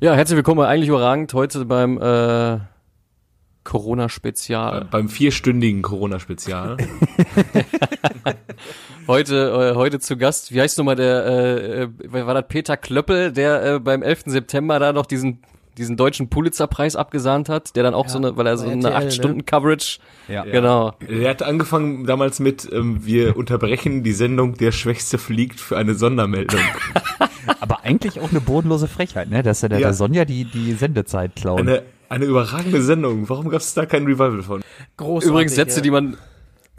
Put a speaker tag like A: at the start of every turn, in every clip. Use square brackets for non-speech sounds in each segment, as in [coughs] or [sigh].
A: Ja, herzlich willkommen Eigentlich Überragend, heute beim äh, Corona-Spezial.
B: Äh, beim vierstündigen Corona-Spezial. [laughs]
A: heute, äh, heute zu Gast, wie heißt nochmal der, äh, äh, war das Peter Klöppel, der äh, beim 11. September da noch diesen diesen deutschen Pulitzer-Preis abgesahnt hat, der dann auch ja, so eine, weil er so eine 8-Stunden-Coverage,
B: ne? ja. genau. Er hat angefangen damals mit, ähm, wir unterbrechen die Sendung Der Schwächste fliegt für eine Sondermeldung. [laughs]
C: Aber eigentlich auch eine bodenlose Frechheit, ne? Dass er der, ja. der Sonja die, die Sendezeit klaut.
B: Eine, eine überragende Sendung. Warum gab es da kein Revival von?
A: Großartig, Übrigens Sätze, ja. die man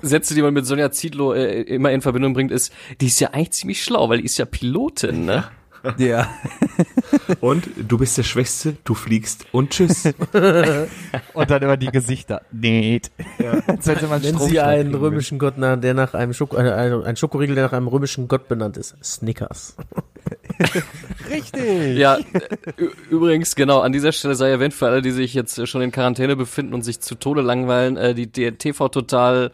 A: Sätze, die man mit Sonja Ziedlow äh, immer in Verbindung bringt, ist, die ist ja eigentlich ziemlich schlau, weil die ist ja Pilotin, ne?
C: Ja. [laughs]
B: Und du bist der Schwächste, du fliegst und tschüss. [laughs]
C: und dann immer die Gesichter. Nee.
D: Ja. [laughs] Wenn Sie einen römischen Gott, nach, der nach einem Schoko, äh, ein Schokoriegel, der nach einem römischen Gott benannt ist. Snickers.
C: Richtig.
A: Ja, übrigens, genau, an dieser Stelle sei erwähnt, für alle, die sich jetzt schon in Quarantäne befinden und sich zu Tode langweilen, äh, die, die TV Total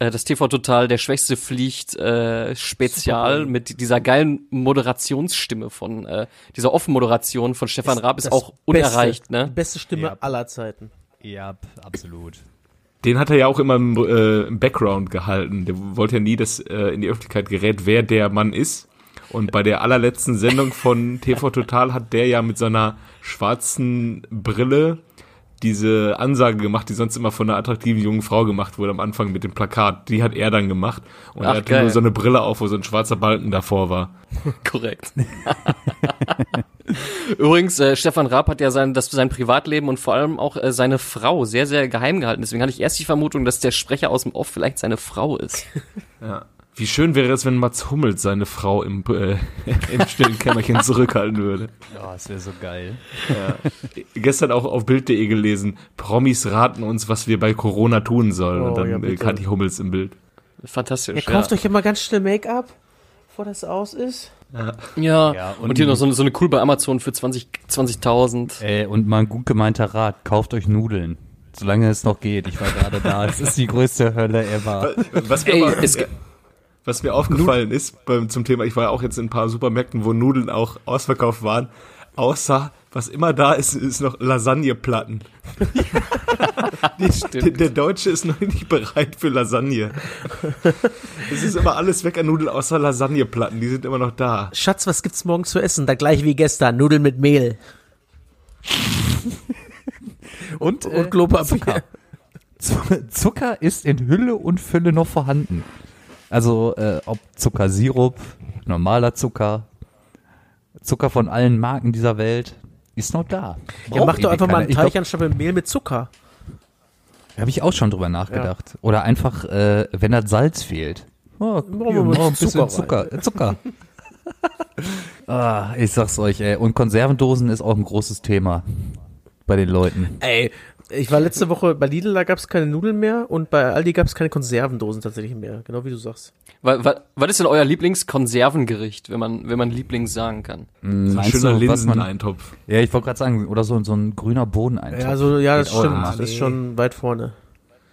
A: äh, das TV Total der Schwächste fliegt äh, Spezial mit dieser geilen Moderationsstimme von äh, dieser Offenmoderation von Stefan Raab ist auch unerreicht,
D: beste,
A: ne?
D: Die beste Stimme ja. aller Zeiten.
C: Ja, absolut.
B: Den hat er ja auch immer im, äh, im Background gehalten. Der wollte ja nie, dass äh, in die Öffentlichkeit gerät, wer der Mann ist. Und bei der allerletzten Sendung von TV Total hat der ja mit seiner schwarzen Brille diese Ansage gemacht, die sonst immer von einer attraktiven jungen Frau gemacht wurde am Anfang mit dem Plakat. Die hat er dann gemacht. Und Ach, er hatte geil. nur so eine Brille auf, wo so ein schwarzer Balken davor war. [laughs]
A: Korrekt. Übrigens, äh, Stefan Raab hat ja sein, das, sein Privatleben und vor allem auch äh, seine Frau sehr, sehr geheim gehalten. Deswegen hatte ich erst die Vermutung, dass der Sprecher aus dem Off vielleicht seine Frau ist.
B: Ja. Wie schön wäre es, wenn Mats Hummels seine Frau im, äh, [laughs] im stillen Kämmerchen [laughs] zurückhalten würde.
C: Ja, das wäre so geil.
B: Ja. Gestern auch auf Bild.de gelesen, Promis raten uns, was wir bei Corona tun sollen. Oh, und dann ja, Kathi Hummels im Bild.
A: Fantastisch.
D: Ihr kauft ja. euch immer ganz schnell Make-up, bevor das aus ist.
A: Ja, ja, ja und, und, hier noch so eine, so eine cool bei Amazon für 20 20.000.
C: Äh, und mal ein gut gemeinter Rat, kauft euch Nudeln. Solange es noch geht. Ich war gerade da. [laughs] Es ist die größte Hölle ever.
B: Was wir Ey, aber, es, was mir aufgefallen Nud ist beim, zum Thema, ich war ja auch jetzt in ein paar Supermärkten, wo Nudeln auch ausverkauft waren, außer was immer da ist, ist noch Lasagneplatten. [laughs] der, der Deutsche ist noch nicht bereit für Lasagne. Es ist immer alles weg an Nudeln außer Lasagneplatten, die sind immer noch da.
D: Schatz, was gibt's morgen zu essen? Da gleich wie gestern, Nudeln mit Mehl. [laughs]
C: und, und äh, Klopapier. Zucker. Zucker ist in Hülle und Fülle noch vorhanden. Also äh, ob Zuckersirup, normaler Zucker, Zucker von allen Marken dieser Welt ist noch da.
D: Ja, mach doch einfach mal einen Teich anstatt mit Mehl mit Zucker.
C: Habe ich auch schon drüber nachgedacht. Ja. Oder einfach, äh, wenn das Salz fehlt. Oh, hier, oh, ein bisschen Zucker. Zucker. Zucker. [laughs] ah, ich sag's euch, ey. Und Konservendosen ist auch ein großes Thema bei den Leuten.
D: Ey, ich war letzte Woche bei Lidl, da gab es keine Nudeln mehr und bei Aldi gab es keine Konservendosen tatsächlich mehr, genau wie du sagst.
A: Was, was, was ist denn euer Lieblingskonservengericht, wenn man, wenn man Lieblings sagen kann?
B: Mm, ein schöner Linseneintopf.
C: Ja, ich wollte gerade sagen, oder so, so ein grüner Bohneneintopf.
D: Ja, so, ja, das stimmt. Das ist schon weit vorne.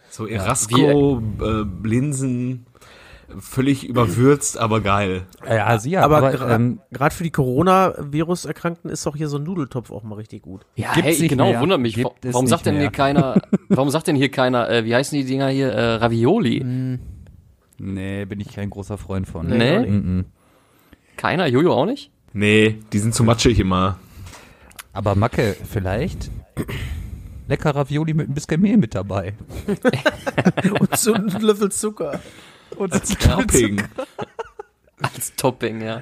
B: So Erasco, äh, Linsen, völlig überwürzt, aber geil.
D: Ja, sie ja, aber, aber gerade ähm, für die Coronavirus-Erkrankten ist doch hier so ein Nudeltopf auch mal richtig gut.
A: Ja, Gibt's hey, genau, mehr. wundert mich. Gibt warum sagt denn mehr. hier keiner, [laughs] warum sagt denn hier keiner, äh, wie heißen die Dinger hier, äh, Ravioli? Mm.
C: Nee, bin ich kein großer Freund von.
A: Nee? nee? Mm Keiner? Jojo auch nicht?
B: Nee, die sind zu matschig immer.
C: Aber Macke, vielleicht? Lecker Ravioli mit ein bisschen Mehl mit dabei. [laughs] [laughs]
D: Und so einen Löffel Zucker.
B: Und als Topping. [laughs]
A: Als Topping, ja.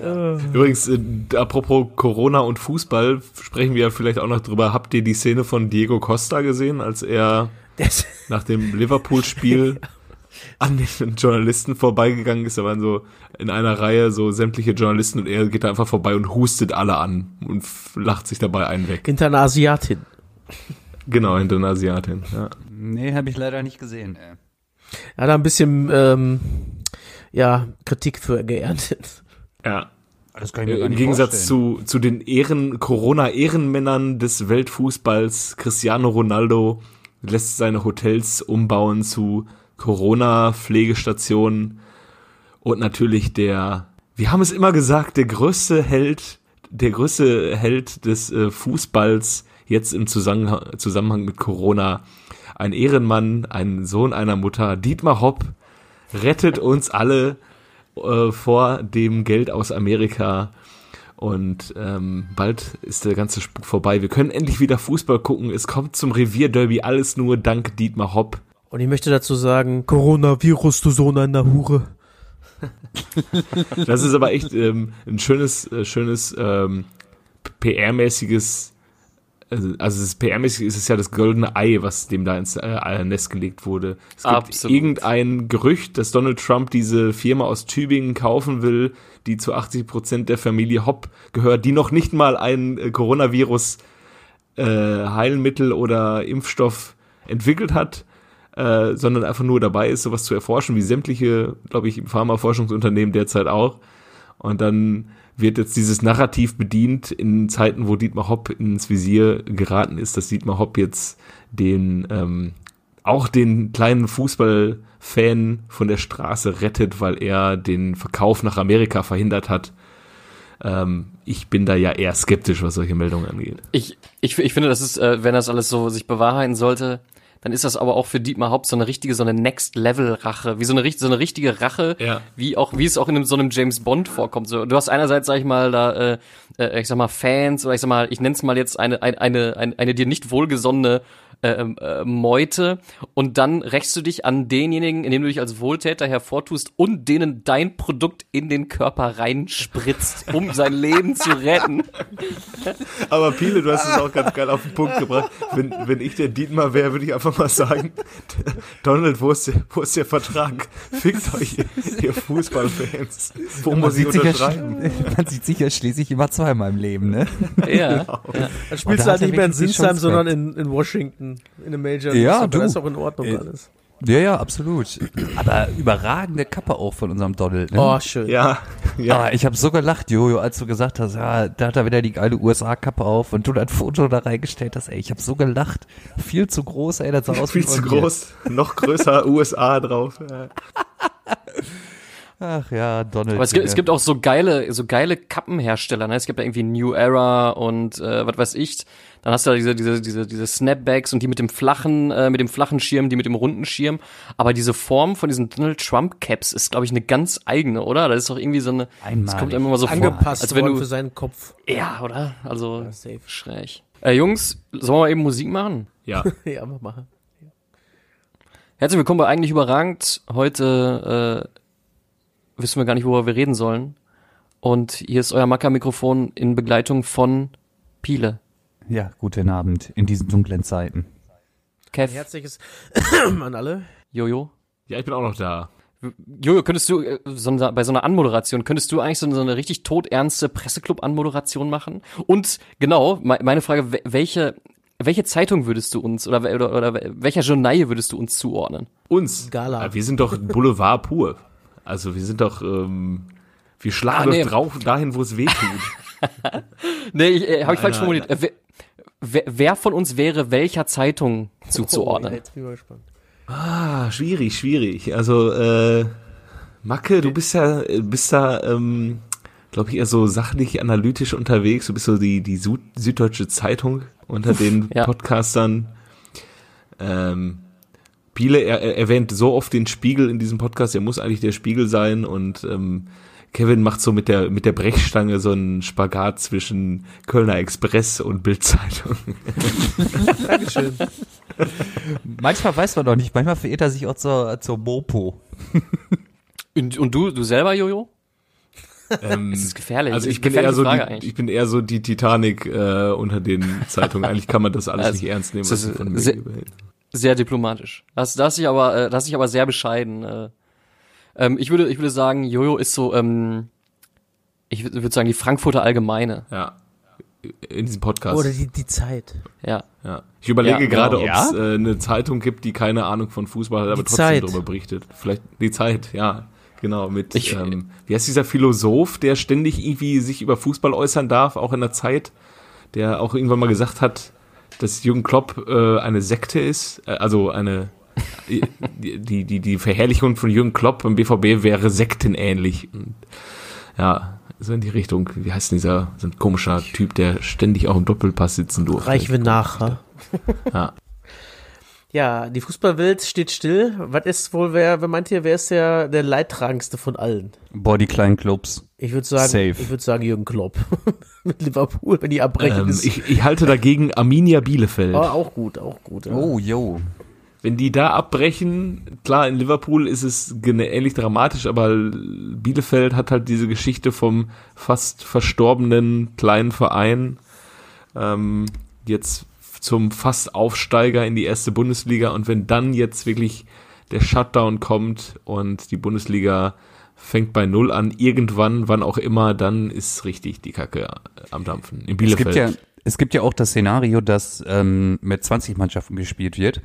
B: Alter. Übrigens, äh, apropos Corona und Fußball, sprechen wir ja vielleicht auch noch drüber. Habt ihr die Szene von Diego Costa gesehen, als er das [laughs] nach dem Liverpool-Spiel [laughs] an den Journalisten vorbeigegangen ist? Da waren so in einer Reihe so sämtliche Journalisten und er geht da einfach vorbei und hustet alle an und lacht sich dabei einen weg.
D: Hinter einer Asiatin.
B: Genau, hinter einer Asiatin, ja.
C: Nee, habe ich leider nicht gesehen, ey.
D: Er hat ein bisschen ähm, ja, Kritik für geerntet.
B: Ja. Das kann ich mir Im Gegensatz zu, zu den Ehren, Corona-Ehrenmännern des Weltfußballs, Cristiano Ronaldo lässt seine Hotels umbauen zu Corona-Pflegestationen und natürlich der, wir haben es immer gesagt, der größte Held der größte Held des äh, Fußballs jetzt im Zusammenhang, Zusammenhang mit Corona. Ein Ehrenmann, ein Sohn einer Mutter, Dietmar Hopp, rettet uns alle äh, vor dem Geld aus Amerika. Und ähm, bald ist der ganze Spuk vorbei. Wir können endlich wieder Fußball gucken. Es kommt zum Revierderby. Alles nur dank Dietmar Hopp.
D: Und ich möchte dazu sagen, Coronavirus, du Sohn einer Hure.
B: das ist aber echt ähm, ein schönes, äh, schönes ähm, PR-mäßiges also, also das PR-mäßig ist es ja das goldene Ei, was dem da ins äh, Nest gelegt wurde. Es gibt Absolut. irgendein Gerücht, dass Donald Trump diese Firma aus Tübingen kaufen will, die zu 80 Prozent der Familie Hopp gehört, die noch nicht mal ein äh, Coronavirus äh, Heilmittel oder Impfstoff entwickelt hat, äh, sondern einfach nur dabei ist, sowas zu erforschen, wie sämtliche, glaube ich, Pharmaforschungsunternehmen derzeit auch. Und dann wird jetzt dieses Narrativ bedient in Zeiten, wo Dietmar Hopp ins Visier geraten ist, dass Dietmar Hopp jetzt den ähm, auch den kleinen Fußballfan von der Straße rettet, weil er den Verkauf nach Amerika verhindert hat. Ähm, ich bin da ja eher skeptisch, was solche Meldungen angeht.
A: Ich, ich, ich finde, das ist, äh, wenn das alles so sich bewahrheiten sollte, dann ist das aber auch für Dietmar Haupt so eine richtige, so eine Next-Level-Rache, wie so eine, so eine richtige Rache, ja. wie auch, wie es auch in einem, so einem James Bond vorkommt. So, du hast einerseits, sag ich mal, da, äh, äh ich sag mal, Fans oder ich sag mal, ich nenn's mal jetzt eine, eine, eine, eine, eine dir nicht wohlgesonnene äh, ähm, äh, Meute und dann rächst du dich an denjenigen, indem du dich als Wohltäter hervortust und denen dein Produkt in den Körper reinspritzt, um sein Leben zu retten. [laughs]
B: Aber Pile, du hast es auch ganz geil auf den Punkt gebracht. Wenn, wenn ich der Dietmar wäre, würde ich einfach mal sagen, [laughs] Donald, wo ist der, wo ist der Vertrag? Fickt euch, ihr Fußballfans. Wo man muss ich unterschreiben? [laughs]
C: man sieht sich ja schließlich immer zweimal im Leben, ne?
D: Ja. Genau. ja. Dann spielst du halt nicht mehr in Sinsheim, sondern in, in Washington in einem Major.
C: Ja, du.
D: Das ist auch in Ordnung äh, alles.
C: Ja, ja, absolut. Aber überragende Kappe auch von unserem Donald. Ne?
D: Oh, schön.
B: Ja, ja.
C: Ah, ich habe so gelacht, Jojo, als du gesagt hast, ja, da hat er wieder die geile USA-Kappe auf und du ein Foto da reingestellt hast. Ey, ich habe so gelacht. Viel zu groß, ey, das sah aus
B: Viel zu groß. Noch größer [laughs] USA drauf. Ja.
C: Ach ja, Donald.
A: Aber es gibt, es gibt auch so geile, so geile Kappenhersteller. Ne? Es gibt da irgendwie New Era und äh, was weiß ich. Dann hast du da diese, diese, diese, diese Snapbacks und die mit dem flachen, äh, mit dem flachen Schirm, die mit dem runden Schirm. Aber diese Form von diesen Donald Trump Caps ist, glaube ich, eine ganz eigene, oder? Das ist doch irgendwie so eine.
C: Einmalig.
A: Das kommt immer mal so
D: angepasst
A: vor, als wenn du
D: für seinen Kopf.
A: Ja, oder? Also ja, schräg. Äh, Jungs, sollen wir mal eben Musik machen?
B: Ja. [laughs]
D: ja, mach mal.
A: Herzlich willkommen bei Eigentlich Überragend. Heute äh, wissen wir gar nicht, worüber wir reden sollen. Und hier ist euer Macker-Mikrofon in Begleitung von Piele.
C: Ja, guten Abend in diesen dunklen Zeiten.
D: Kev. Ein herzliches [coughs] an alle.
A: Jojo.
B: Ja, ich bin auch noch da.
A: Jojo, könntest du äh, so eine, bei so einer Anmoderation, könntest du eigentlich so eine, so eine richtig todernste Presseclub-Anmoderation machen? Und genau, meine Frage, welche, welche Zeitung würdest du uns oder, oder, oder welcher Journal würdest du uns zuordnen?
B: Uns? Gala. Ja, wir sind doch Boulevard pur. Also wir sind doch, ähm, wir schlagen ah, nee. drauf dahin, wo es weh tut. [laughs]
A: nee, ich, äh, habe ich falsch formuliert. Äh, wer, wer, von uns wäre welcher Zeitung zuzuordnen? Oh, jetzt bin ich mal
B: gespannt. Ah, schwierig, schwierig. Also, äh, Macke, du bist ja, bist da, ähm, glaube ich, eher so sachlich analytisch unterwegs. Du bist so die, die Süd Süddeutsche Zeitung unter den ja. Podcastern. Ähm, Spiele. Er, er, erwähnt so oft den Spiegel in diesem Podcast, er muss eigentlich der Spiegel sein und ähm, Kevin macht so mit der mit der Brechstange so einen Spagat zwischen Kölner Express und Bildzeitung. [laughs]
C: Dankeschön. manchmal weiß man doch nicht, manchmal verirrt er sich auch zur, zur Mopo.
A: und, und du, du selber, Jojo?
B: Ähm, das ist gefährlich. Also ich bin eher so die, ich bin eher so die Titanic äh, unter den Zeitungen. Eigentlich kann man das alles also, nicht ernst nehmen, was von mir
A: sehr, sehr diplomatisch. Das, das ich aber, äh, das ich aber sehr bescheiden. Äh. Ähm, ich würde, ich würde sagen, Jojo ist so, ähm, ich würde sagen, die Frankfurter Allgemeine.
B: Ja. In diesem Podcast.
D: Oder die, die Zeit.
A: Ja.
B: ja. Ich überlege ja, gerade, genau. ob es ja? äh, eine Zeitung gibt, die keine Ahnung von Fußball hat, aber die trotzdem Zeit. darüber berichtet. Vielleicht die Zeit, ja. Genau, mit, ich, ähm, wie heißt dieser Philosoph, der ständig irgendwie sich über Fußball äußern darf, auch in der Zeit, der auch irgendwann mal gesagt hat, dass Jürgen Klopp äh, eine Sekte ist, äh, also eine die, die, die Verherrlichung von Jürgen Klopp im BVB wäre sektenähnlich. Und, ja, so in die Richtung, wie heißt denn dieser, so ein komischer Typ, der ständig auch im Doppelpass sitzen durfte.
D: Reich wir nach, ja. Ja, die Fußballwelt steht still. Was ist wohl, wer, wer meint ihr, wer ist der, der Leidtragendste von allen?
C: Boah, die kleinen Clubs.
D: Ich würde sagen, Safe. ich würde sagen Jürgen Klopp. [laughs] Mit Liverpool, wenn die abbrechen. Ähm,
B: ich, ich halte dagegen Arminia Bielefeld. Oh,
D: auch gut, auch gut.
C: Ja. Oh, yo.
B: Wenn die da abbrechen, klar, in Liverpool ist es ähnlich dramatisch, aber Bielefeld hat halt diese Geschichte vom fast verstorbenen kleinen Verein. Ähm, jetzt zum fast Aufsteiger in die erste Bundesliga und wenn dann jetzt wirklich der Shutdown kommt und die Bundesliga fängt bei Null an, irgendwann, wann auch immer, dann ist richtig die Kacke am Dampfen. In Bielefeld.
C: Es gibt ja, es gibt ja auch das Szenario, dass ähm, mit 20 Mannschaften gespielt wird.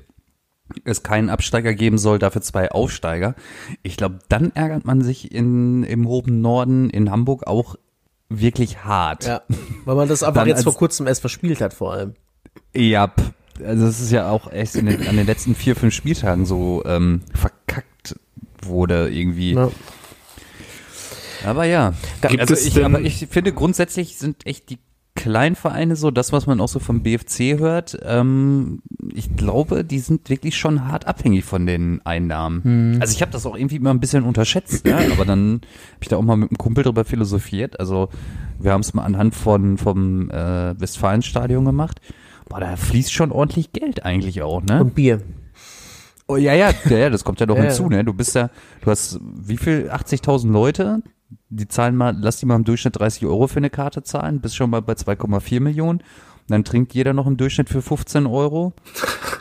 C: Es keinen Absteiger geben soll, dafür zwei Aufsteiger. Ich glaube, dann ärgert man sich in, im hohen Norden in Hamburg auch wirklich hart.
D: Ja, weil man das [laughs] einfach jetzt vor kurzem erst verspielt hat, vor allem.
C: Ja, also es ist ja auch echt den, an den letzten vier, fünf Spieltagen so ähm, verkackt wurde irgendwie. Ja. Aber ja, Gibt also ich, aber ich finde grundsätzlich sind echt die Kleinvereine so, das, was man auch so vom BFC hört, ähm, ich glaube, die sind wirklich schon hart abhängig von den Einnahmen. Hm. Also ich habe das auch irgendwie immer ein bisschen unterschätzt, ja, aber dann habe ich da auch mal mit einem Kumpel drüber philosophiert. Also wir haben es mal anhand von vom äh, Westfalenstadion gemacht boah, da fließt schon ordentlich Geld eigentlich auch, ne?
D: Und Bier.
C: Oh, ja, ja, ja, ja, das kommt ja noch [laughs] hinzu, ne? Du bist ja, du hast wie viel? 80.000 Leute, die zahlen mal, lass die mal im Durchschnitt 30 Euro für eine Karte zahlen, bist schon mal bei 2,4 Millionen. Dann trinkt jeder noch im Durchschnitt für 15 Euro.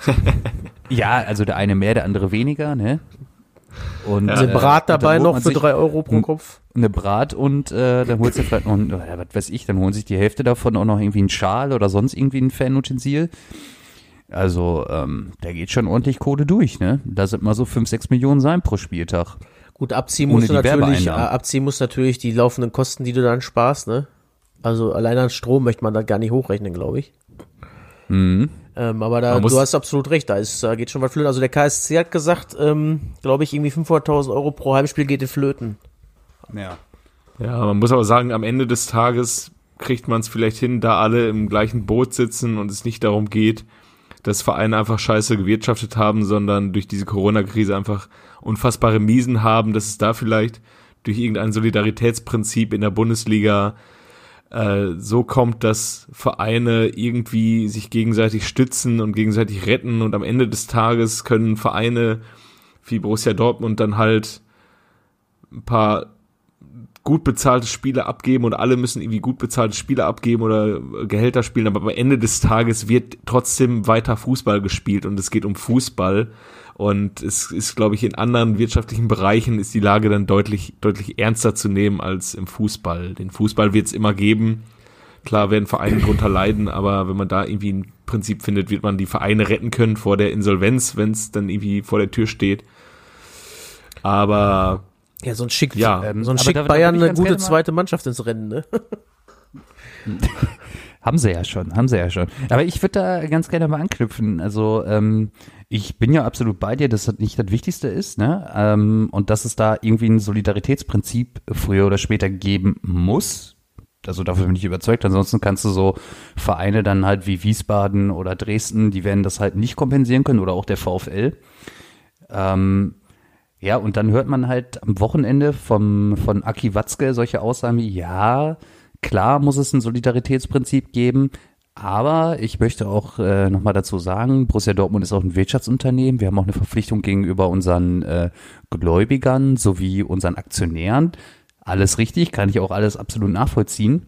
C: [laughs] ja, also der eine mehr, der andere weniger, ne?
D: Und, ja, äh, Brat dabei noch für drei Euro pro Kopf.
C: Eine Brat und äh, dann holst du vielleicht noch, ja, was weiß ich, dann holen sich die Hälfte davon auch noch irgendwie einen Schal oder sonst irgendwie ein Fanutensil. Also, ähm, da geht schon ordentlich Kohle durch, ne? Da sind mal so fünf, sechs Millionen sein pro Spieltag.
D: Gut, abziehen musst du natürlich, äh, abziehen musst natürlich die laufenden Kosten, die du dann sparst, ne? Also allein an Strom möchte man da gar nicht hochrechnen, glaube ich. Mhm. Ähm, aber da, du hast absolut recht, da ist, da geht schon was flöten. Also der KSC hat gesagt, ähm, glaube ich, irgendwie 500.000 Euro pro Heimspiel geht in Flöten.
B: Ja. Ja, man muss aber sagen, am Ende des Tages kriegt man es vielleicht hin, da alle im gleichen Boot sitzen und es nicht darum geht, dass Vereine einfach scheiße gewirtschaftet haben, sondern durch diese Corona-Krise einfach unfassbare Miesen haben, dass es da vielleicht durch irgendein Solidaritätsprinzip in der Bundesliga äh, so kommt, dass Vereine irgendwie sich gegenseitig stützen und gegenseitig retten und am Ende des Tages können Vereine wie Borussia Dortmund dann halt ein paar gut bezahlte Spiele abgeben und alle müssen irgendwie gut bezahlte Spiele abgeben oder Gehälter spielen, aber am Ende des Tages wird trotzdem weiter Fußball gespielt und es geht um Fußball und es ist, glaube ich, in anderen wirtschaftlichen Bereichen ist die Lage dann deutlich, deutlich ernster zu nehmen als im Fußball. Den Fußball wird es immer geben. Klar werden Vereine drunter leiden, aber wenn man da irgendwie ein Prinzip findet, wird man die Vereine retten können vor der Insolvenz, wenn es dann irgendwie vor der Tür steht. Aber
D: ja, so ein Schick, ja, ähm, so ein Schick Bayern eine gute zweite Mannschaft ins Rennen, ne? [laughs]
C: haben sie ja schon, haben sie ja schon. Aber ich würde da ganz gerne mal anknüpfen. Also ähm, ich bin ja absolut bei dir, dass das nicht das Wichtigste ist, ne? Ähm, und dass es da irgendwie ein Solidaritätsprinzip früher oder später geben muss. Also dafür bin ich überzeugt. Ansonsten kannst du so Vereine dann halt wie Wiesbaden oder Dresden, die werden das halt nicht kompensieren können oder auch der VfL. Ähm, ja, und dann hört man halt am Wochenende vom, von Aki Watzke solche Aussagen wie, ja, klar muss es ein Solidaritätsprinzip geben, aber ich möchte auch äh, nochmal dazu sagen, Borussia Dortmund ist auch ein Wirtschaftsunternehmen. Wir haben auch eine Verpflichtung gegenüber unseren äh, Gläubigern sowie unseren Aktionären. Alles richtig, kann ich auch alles absolut nachvollziehen.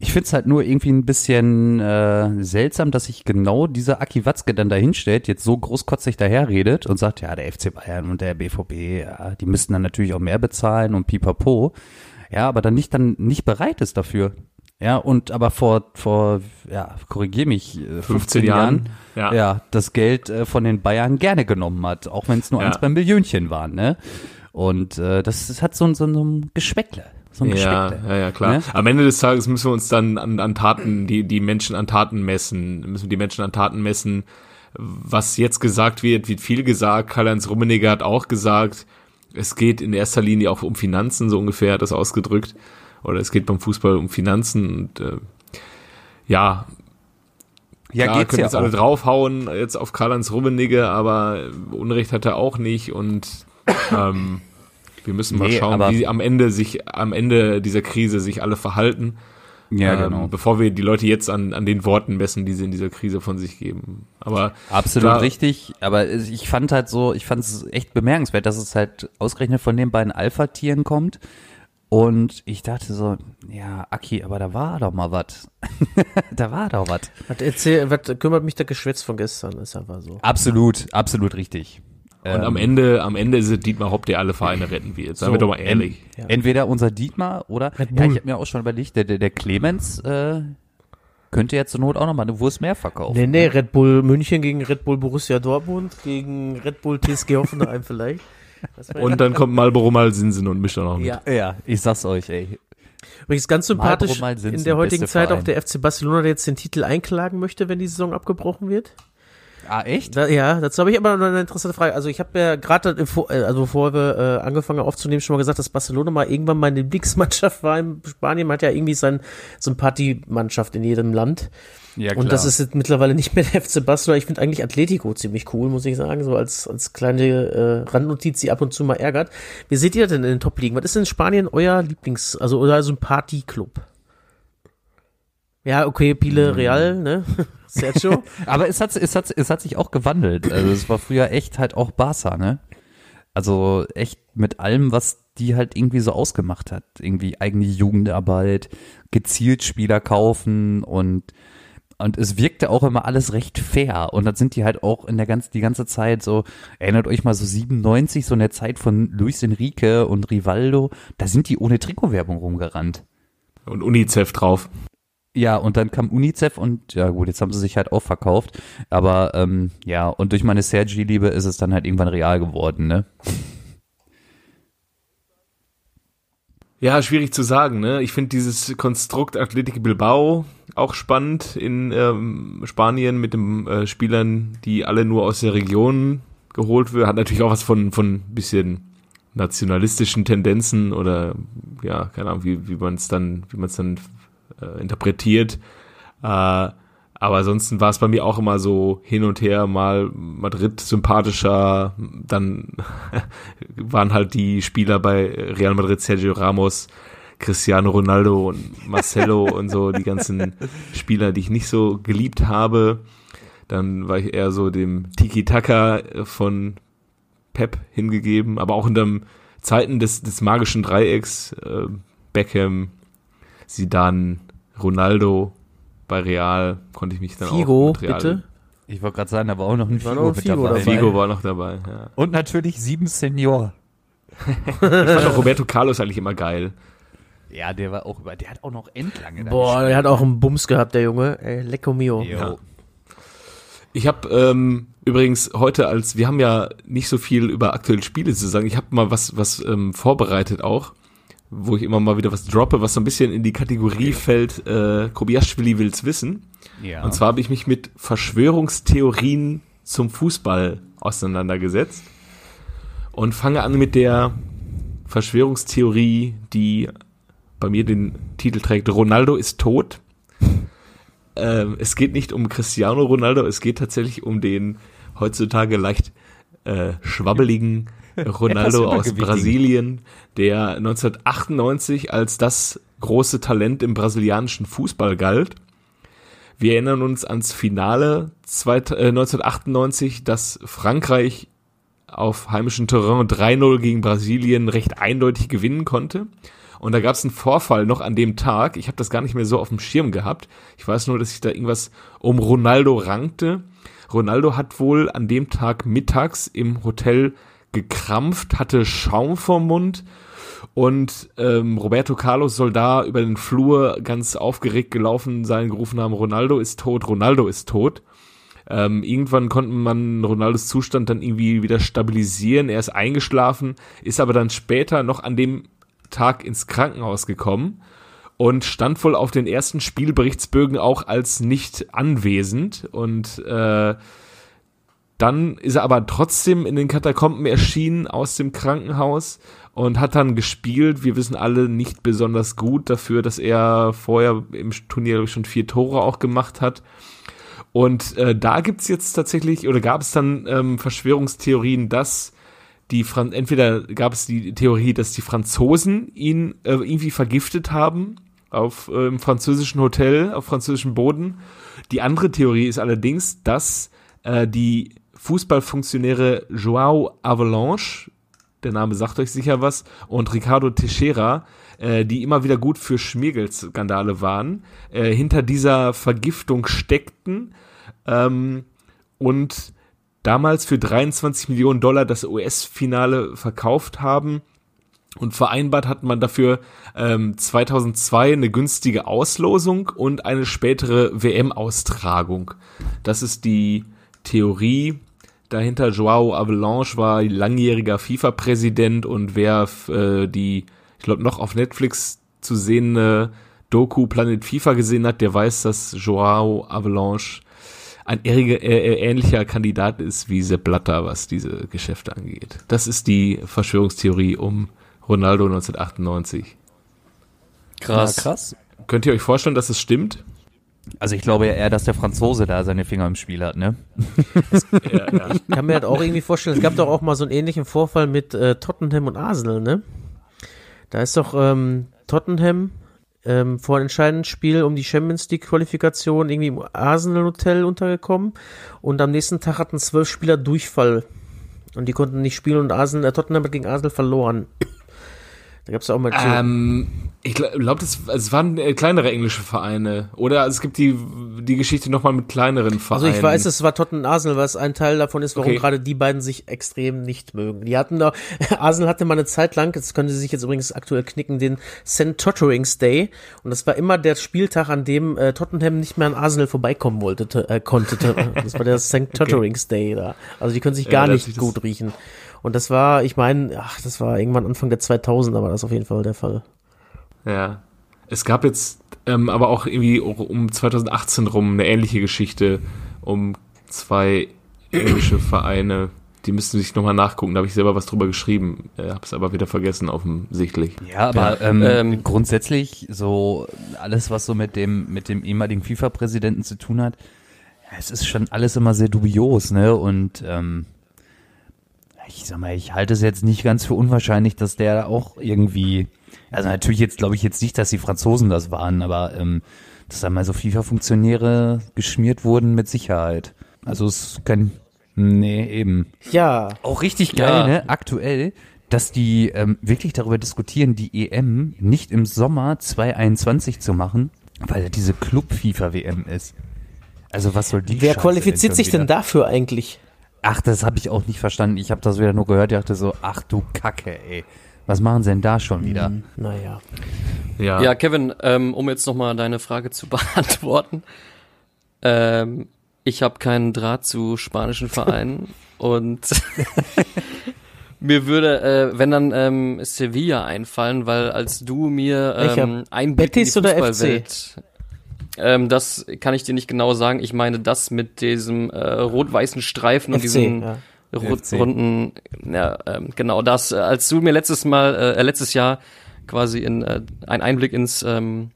C: Ich finde es halt nur irgendwie ein bisschen äh, seltsam, dass sich genau dieser Aki Watzke dann dahinstellt, jetzt so großkotzig daherredet und sagt, ja, der FC Bayern und der BVB, ja, die müssten dann natürlich auch mehr bezahlen und pipapo. Ja, aber dann nicht dann nicht bereit ist dafür. Ja, und aber vor, vor, ja, korrigier mich, 15, äh, 15 Jahren, Jahren, ja. ja, das Geld äh, von den Bayern gerne genommen hat, auch wenn es nur ja. eins beim Millionchen waren, ne? Und äh, das, das hat so, so, so ein Geschmäckle. So ein
B: ja, ja, ja, klar. Ne? Am Ende des Tages müssen wir uns dann an, an Taten, die, die Menschen an Taten messen, müssen wir die Menschen an Taten messen. Was jetzt gesagt wird, wird viel gesagt. Karl-Heinz Rummenigge hat auch gesagt, es geht in erster Linie auch um Finanzen, so ungefähr hat das ausgedrückt. Oder es geht beim Fußball um Finanzen und äh, ja, ja, Klar, geht's können ja jetzt auch. alle draufhauen jetzt auf Karl-Heinz Rummenigge, aber Unrecht hat er auch nicht und ähm, wir müssen mal nee, schauen, wie am Ende sich am Ende dieser Krise sich alle verhalten. Ja, ähm, genau. Bevor wir die Leute jetzt an, an den Worten messen, die sie in dieser Krise von sich geben. Aber
C: absolut klar, richtig. Aber ich fand halt so, ich fand es echt bemerkenswert, dass es halt ausgerechnet von den beiden Alpha-Tieren kommt. Und ich dachte so, ja, Aki, aber da war doch mal was. [laughs] da war doch was.
D: Was erzähl, was kümmert mich der Geschwätz von gestern, ist einfach so.
C: Absolut, absolut richtig.
B: Und ähm, am Ende, am Ende ist es Dietmar Hopp, der alle Vereine retten wird. Sagen so, wir doch mal ehrlich.
C: Ent, ja. Entweder unser Dietmar oder, ja, ich habe mir auch schon überlegt, der, der, der Clemens, äh, könnte jetzt zur Not auch nochmal eine Wurst mehr verkaufen.
D: Nee, nee, ne? Red Bull München gegen Red Bull Borussia Dortmund, gegen Red Bull TSG Hoffenheim [laughs] vielleicht.
B: Und dann kommt Marlboro Malzinsen und mischt dann auch mit.
C: Ja, ja, ich sag's euch, ey.
D: Übrigens ganz sympathisch in der heutigen Zeit auch der FC Barcelona, der jetzt den Titel einklagen möchte, wenn die Saison abgebrochen wird.
C: Ah, echt?
D: Da, ja, dazu habe ich aber noch eine interessante Frage. Also ich habe ja gerade, äh, also bevor wir äh, angefangen haben aufzunehmen, schon mal gesagt, dass Barcelona mal irgendwann meine [laughs] Lieblingsmannschaft war in Spanien. Man hat ja irgendwie sein, so eine Partymannschaft in jedem Land. Ja, klar. Und das ist jetzt mittlerweile nicht mehr der [laughs] FC Barcelona. Ich finde eigentlich Atletico ziemlich cool, muss ich sagen, so als, als kleine äh, Randnotiz, die ab und zu mal ärgert. Wie seht ihr denn in den Top-Ligen? Was ist in Spanien euer Lieblings-, also oder so ein Partyclub? Ja, okay, Pile hm. Real, ne? [laughs]
C: Sergio. Aber es hat, es, hat, es hat sich auch gewandelt. Also es war früher echt halt auch Barca, ne? Also echt mit allem, was die halt irgendwie so ausgemacht hat. Irgendwie eigene Jugendarbeit, gezielt Spieler kaufen und und es wirkte auch immer alles recht fair. Und dann sind die halt auch in der ganzen, die ganze Zeit so, erinnert euch mal so 97, so in der Zeit von Luis Enrique und Rivaldo, da sind die ohne Trikotwerbung rumgerannt.
B: Und UNICEF drauf.
C: Ja, und dann kam UNICEF und ja gut, jetzt haben sie sich halt auch verkauft. Aber ähm, ja, und durch meine Sergi-Liebe ist es dann halt irgendwann real geworden, ne?
B: Ja, schwierig zu sagen, ne? Ich finde dieses Konstrukt Athletic Bilbao auch spannend in ähm, Spanien mit den äh, Spielern, die alle nur aus der Region geholt werden. Hat natürlich auch was von, von bisschen nationalistischen Tendenzen oder ja, keine Ahnung, wie, wie man es dann, wie man es dann äh, interpretiert. Äh, aber ansonsten war es bei mir auch immer so hin und her, mal Madrid sympathischer, dann [laughs] waren halt die Spieler bei Real Madrid, Sergio Ramos, Cristiano Ronaldo und Marcelo [laughs] und so, die ganzen Spieler, die ich nicht so geliebt habe. Dann war ich eher so dem Tiki-Taka von Pep hingegeben, aber auch in den Zeiten des, des magischen Dreiecks, äh, Beckham, Zidane, Ronaldo bei Real konnte ich mich dann
C: Figo,
B: auch mit Real
C: bitte? Ich wollte gerade sagen, da war auch noch ein
B: Figo, noch ein Figo dabei. Figo war noch dabei, ja.
C: Und natürlich sieben Senior.
B: ich fand auch Roberto Carlos eigentlich immer geil.
C: Ja, der war auch über, der hat auch noch endlange.
D: Boah, der hat auch einen Bums gehabt, der Junge. Ey, Lecco mio. Ja.
B: Ich habe ähm, übrigens heute als, wir haben ja nicht so viel über aktuelle Spiele zu sagen. Ich habe mal was, was ähm, vorbereitet auch wo ich immer mal wieder was droppe, was so ein bisschen in die Kategorie fällt, äh, Kobiaschwili will's wissen. Ja. Und zwar habe ich mich mit Verschwörungstheorien zum Fußball auseinandergesetzt und fange an mit der Verschwörungstheorie, die bei mir den Titel trägt, Ronaldo ist tot. ähm, es geht nicht um Cristiano Ronaldo, es geht tatsächlich um den heutzutage leicht äh, schwabbeligen [laughs] Ronaldo aus Brasilien, der 1998 als das große Talent im brasilianischen Fußball galt. Wir erinnern uns ans Finale 1998, äh, dass Frankreich auf heimischem Terrain 3-0 gegen Brasilien recht eindeutig gewinnen konnte. Und da gab es einen Vorfall noch an dem Tag. Ich habe das gar nicht mehr so auf dem Schirm gehabt. Ich weiß nur, dass sich da irgendwas um Ronaldo rankte. Ronaldo hat wohl an dem Tag mittags im Hotel gekrampft, hatte Schaum vorm Mund und ähm, Roberto Carlos soll da über den Flur ganz aufgeregt gelaufen sein, gerufen haben, Ronaldo ist tot, Ronaldo ist tot. Ähm, irgendwann konnte man Ronaldos Zustand dann irgendwie wieder stabilisieren. Er ist eingeschlafen, ist aber dann später noch an dem Tag ins Krankenhaus gekommen und stand wohl auf den ersten Spielberichtsbögen auch als nicht anwesend und äh, dann ist er aber trotzdem in den Katakomben erschienen aus dem Krankenhaus und hat dann gespielt. Wir wissen alle nicht besonders gut dafür, dass er vorher im Turnier schon vier Tore auch gemacht hat. Und äh, da gibt's jetzt tatsächlich, oder gab es dann ähm, Verschwörungstheorien, dass die Fran entweder gab es die Theorie, dass die Franzosen ihn äh, irgendwie vergiftet haben auf äh, im französischen Hotel, auf französischem Boden. Die andere Theorie ist allerdings, dass äh, die Fußballfunktionäre Joao Avalanche, der Name sagt euch sicher was, und Ricardo Teixeira, äh, die immer wieder gut für Schmiergeldskandale waren, äh, hinter dieser Vergiftung steckten ähm, und damals für 23 Millionen Dollar das US-Finale verkauft haben. Und vereinbart hat man dafür ähm, 2002 eine günstige Auslosung und eine spätere WM-Austragung. Das ist die Theorie, dahinter Joao Avalanche war langjähriger FIFA-Präsident und wer äh, die, ich glaube, noch auf Netflix zu sehende Doku Planet FIFA gesehen hat, der weiß, dass Joao Avalanche ein äh, ähnlicher Kandidat ist wie Sepp Blatter, was diese Geschäfte angeht. Das ist die Verschwörungstheorie um Ronaldo 1998.
C: Krass. Ja, krass.
B: Könnt ihr euch vorstellen, dass es stimmt?
C: Also ich glaube ja eher, dass der Franzose da seine Finger im Spiel hat, ne?
D: ja, ja. [laughs] Ich kann mir halt auch irgendwie vorstellen, es gab doch auch mal so einen ähnlichen Vorfall mit äh, Tottenham und Arsenal, ne? Da ist doch ähm, Tottenham ähm, vor einem entscheidenden Spiel um die Champions League Qualifikation irgendwie im Arsenal Hotel untergekommen und am nächsten Tag hatten zwölf Spieler Durchfall und die konnten nicht spielen und Arsenal, äh, Tottenham hat gegen Arsenal verloren.
B: Da gab es auch mal. Ähm, ich glaube, das, es waren äh, kleinere englische Vereine. Oder es gibt die, die Geschichte nochmal mit kleineren Vereinen.
D: Also ich weiß, es war Tottenham Arsenal, was ein Teil davon ist, warum okay. gerade die beiden sich extrem nicht mögen. Die hatten da, [laughs] Arsenal hatte mal eine Zeit lang, das können sie sich jetzt übrigens aktuell knicken, den St. Totterings Day. Und das war immer der Spieltag, an dem äh, Tottenham nicht mehr an Arsenal vorbeikommen wollte, äh, konnte. [laughs] Das war der St. Totterings okay. Day da. Also die können sich gar ja, nicht gut riechen. Und das war, ich meine, ach, das war irgendwann Anfang der 2000er war das auf jeden Fall der Fall.
B: Ja. Es gab jetzt ähm, aber auch irgendwie um 2018 rum eine ähnliche Geschichte um zwei englische Vereine. Die müssten sich nochmal nachgucken. Da habe ich selber was drüber geschrieben. Äh, habe es aber wieder vergessen, offensichtlich.
C: Ja, aber ja. Ähm, ähm, grundsätzlich so alles, was so mit dem mit dem ehemaligen FIFA-Präsidenten zu tun hat, es ist schon alles immer sehr dubios, ne? Und ähm, ich sag mal, ich halte es jetzt nicht ganz für unwahrscheinlich, dass der auch irgendwie, also natürlich jetzt glaube ich jetzt nicht, dass die Franzosen das waren, aber ähm, dass da mal so FIFA-Funktionäre geschmiert wurden mit Sicherheit. Also es kann, nee, eben.
D: Ja.
C: Auch richtig geil, ja. ne, aktuell, dass die ähm, wirklich darüber diskutieren, die EM nicht im Sommer 2021 zu machen, weil diese Club-FIFA-WM ist. Also was soll die
D: Wer Scheiße qualifiziert sich denn dafür eigentlich?
C: Ach, das habe ich auch nicht verstanden. Ich habe das wieder nur gehört. Ich dachte so, ach du Kacke, ey. Was machen sie denn da schon wieder? Hm,
D: naja.
A: Ja. ja, Kevin, ähm, um jetzt nochmal deine Frage zu [laughs] beantworten. Ähm, ich habe keinen Draht zu spanischen Vereinen [laughs] und [laughs] mir würde, äh, wenn dann ähm, Sevilla einfallen, weil als du mir ähm, Einblick
D: Betis in die Fußballwelt,
A: ähm, das kann ich dir nicht genau sagen. Ich meine das mit diesem äh, rot-weißen Streifen FC, und diesen ja. runden, ja, ähm, genau das. Äh, als du mir letztes Mal, äh, letztes Jahr quasi in äh, einen Einblick ins ähm,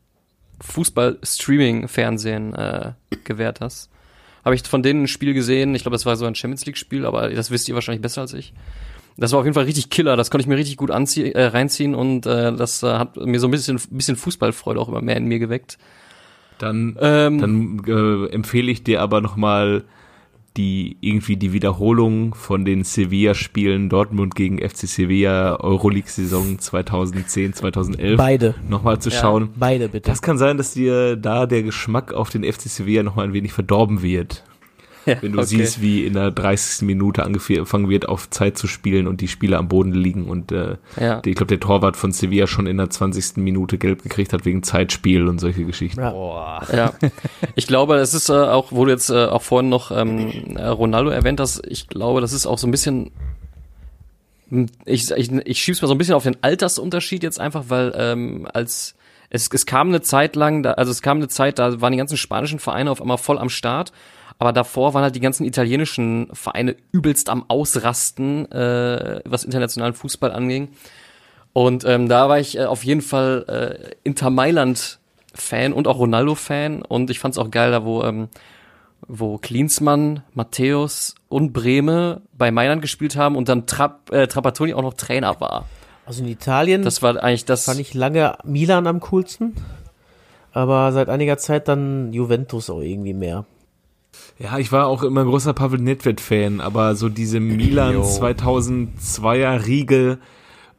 A: Fußball-Streaming-Fernsehen äh, gewährt hast, habe ich von denen ein Spiel gesehen. Ich glaube, das war so ein Champions League-Spiel, aber das wisst ihr wahrscheinlich besser als ich. Das war auf jeden Fall richtig Killer. Das konnte ich mir richtig gut anziehen, äh, reinziehen und äh, das äh, hat mir so ein bisschen, bisschen Fußballfreude auch immer mehr in mir geweckt.
B: Dann, ähm, dann äh, empfehle ich dir aber nochmal die irgendwie die Wiederholung von den Sevilla-Spielen Dortmund gegen FC Sevilla Euroleague-Saison 2010, 2011
D: beide
B: nochmal zu ja, schauen.
D: Beide bitte.
B: Das kann sein, dass dir da der Geschmack auf den FC Sevilla nochmal ein wenig verdorben wird. [laughs] Ja, wenn du okay. siehst, wie in der 30. Minute angefangen wird, auf Zeit zu spielen und die Spieler am Boden liegen und äh, ja. ich glaube, der Torwart von Sevilla schon in der 20. Minute gelb gekriegt hat wegen Zeitspiel und solche Geschichten.
A: Ja. Boah. ja. [laughs] Ich glaube, es ist äh, auch, wo du jetzt äh, auch vorhin noch ähm, Ronaldo erwähnt hast, ich glaube, das ist auch so ein bisschen ich, ich, ich schieb's mal so ein bisschen auf den Altersunterschied jetzt einfach, weil ähm, als es, es kam eine Zeit lang, da, also es kam eine Zeit, da waren die ganzen spanischen Vereine auf einmal voll am Start. Aber davor waren halt die ganzen italienischen Vereine übelst am Ausrasten, äh, was internationalen Fußball anging. Und ähm, da war ich äh, auf jeden Fall äh, Inter Mailand Fan und auch Ronaldo Fan. Und ich fand es auch geil, da wo ähm, wo Klinsmann, Matthäus und Breme bei Mailand gespielt haben und dann Trapp, äh, Trapattoni auch noch Trainer war.
D: Also in Italien.
A: Das war eigentlich das.
D: Fand ich lange Milan am coolsten. Aber seit einiger Zeit dann Juventus auch irgendwie mehr.
B: Ja, ich war auch immer ein großer Pavel Nedved-Fan, aber so diese Milan [clears throat] 2002er Riege,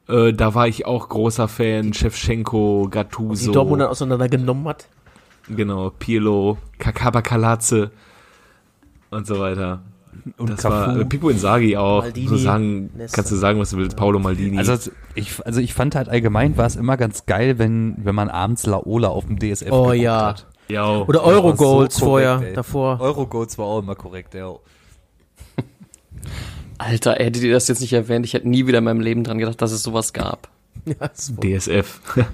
B: äh, da war ich auch großer Fan. Shevchenko, Gattuso.
D: Die Dortmund dann auseinandergenommen hat.
B: Genau, Pirlo, Kakaba und so weiter. Und das Cafu. war äh, Pipo Inzaghi auch. Maldini, so sagen, kannst du sagen, was du willst. Paulo Maldini.
C: Also ich, also ich fand halt allgemein war es immer ganz geil, wenn wenn man abends Laola auf dem DSF
D: oh, ja. hat. Ja. Oder Eurogoals so vorher, ey. davor.
C: Eurogoals war auch immer korrekt, ja.
A: Alter, hättet ihr das jetzt nicht erwähnt, ich hätte nie wieder in meinem Leben dran gedacht, dass es sowas gab. [laughs]
B: Ja, DSF. [laughs]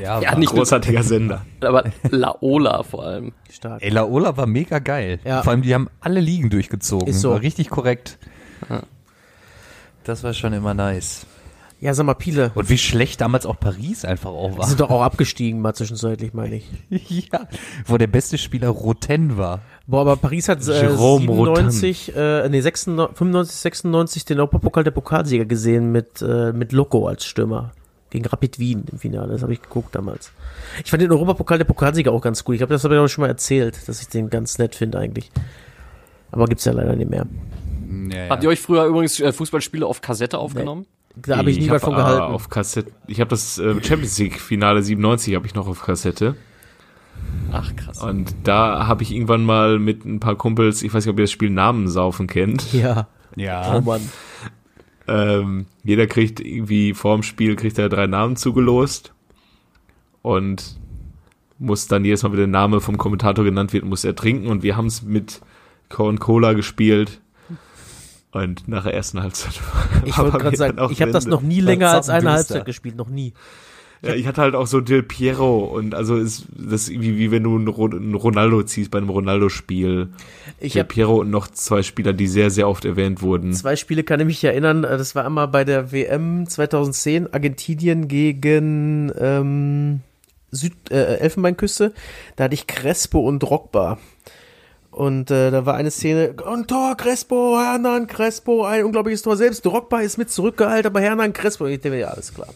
A: Ja, ja nicht großartiger Sender. Aber Laola vor allem.
C: Stark. Ey, Laola war mega geil. Ja. Vor allem, die haben alle Ligen durchgezogen. Ist so. War richtig korrekt. Ja. Das war schon immer nice.
D: Ja, sag mal, Piele.
C: Und wie schlecht damals auch Paris einfach auch war.
D: Die sind doch auch abgestiegen, mal zwischenzeitlich, meine ich. [laughs]
C: ja, wo der beste Spieler Roten war.
D: Boah, aber Paris hat äh, 97, äh, nee, 96, 95, 96 den Europapokal der Pokalsieger gesehen mit, äh, mit Loco als Stürmer gegen Rapid Wien im Finale. Das habe ich geguckt damals. Ich fand den Europapokal der Pokalsieger auch ganz gut. Ich glaube, das habe ich auch schon mal erzählt, dass ich den ganz nett finde eigentlich. Aber gibt's ja leider nicht mehr.
A: Ja, ja. Habt ihr euch früher übrigens äh, Fußballspiele auf Kassette aufgenommen?
D: Nee. Da habe ich nie was von gehalten.
B: Auf Kassette. Ich habe das äh, Champions League Finale 97 habe ich noch auf Kassette.
A: Ach krass.
B: Und da habe ich irgendwann mal mit ein paar Kumpels, ich weiß nicht, ob ihr das Spiel Namensaufen kennt.
D: Ja. [laughs]
C: Ja. Oh Mann.
B: Ähm, jeder kriegt irgendwie vor dem Spiel kriegt er drei Namen zugelost und muss dann jedes Mal, wenn der Name vom Kommentator genannt wird, muss er trinken und wir haben es mit Corn Cola gespielt. Und nach der ersten Halbzeit.
D: Ich wollte [laughs] gerade sagen, ich habe das noch nie länger als eine Halbzeit gespielt, noch nie.
B: Ja, ich hatte halt auch so Del Piero und also ist das irgendwie wie wenn du einen Ronaldo ziehst bei einem Ronaldo-Spiel. Del Piero und noch zwei Spieler, die sehr, sehr oft erwähnt wurden.
D: Zwei Spiele kann ich mich erinnern. Äh, das war einmal bei der WM 2010 Argentinien gegen ähm, Süd äh, Elfenbeinküste. Da hatte ich Crespo und Drogba. Und äh, da war eine Szene, ein Tor, Crespo, Hernan, Crespo, ein unglaubliches Tor. Selbst Drogba ist mit zurückgehalten, aber Hernan, Crespo, ich denke, ja, alles klar.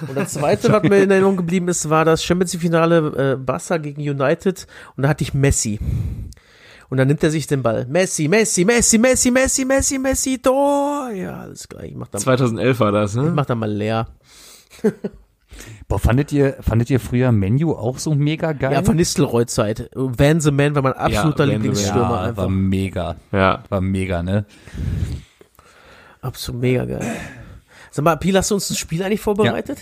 D: Und das zweite, was mir in Erinnerung geblieben ist, war das Champions League-Finale äh, Barca gegen United. Und da hatte ich Messi. Und dann nimmt er sich den Ball. Messi, Messi, Messi, Messi, Messi, Messi, Messi, Tor. Ja, alles klar. Ich mach
B: dann 2011 war das, ne?
D: Ich mach da mal leer. [laughs]
C: Boah, fandet ihr, fandet ihr früher Menu auch so mega geil?
D: Ja, von Nistelrooy-Zeit. Van the Man war mein absoluter ja, Lieblingsstürmer ja, einfach.
C: War mega.
B: Ja.
C: War mega, ne?
D: Absolut mega geil. Sag mal, Pil, hast du uns ein Spiel eigentlich vorbereitet?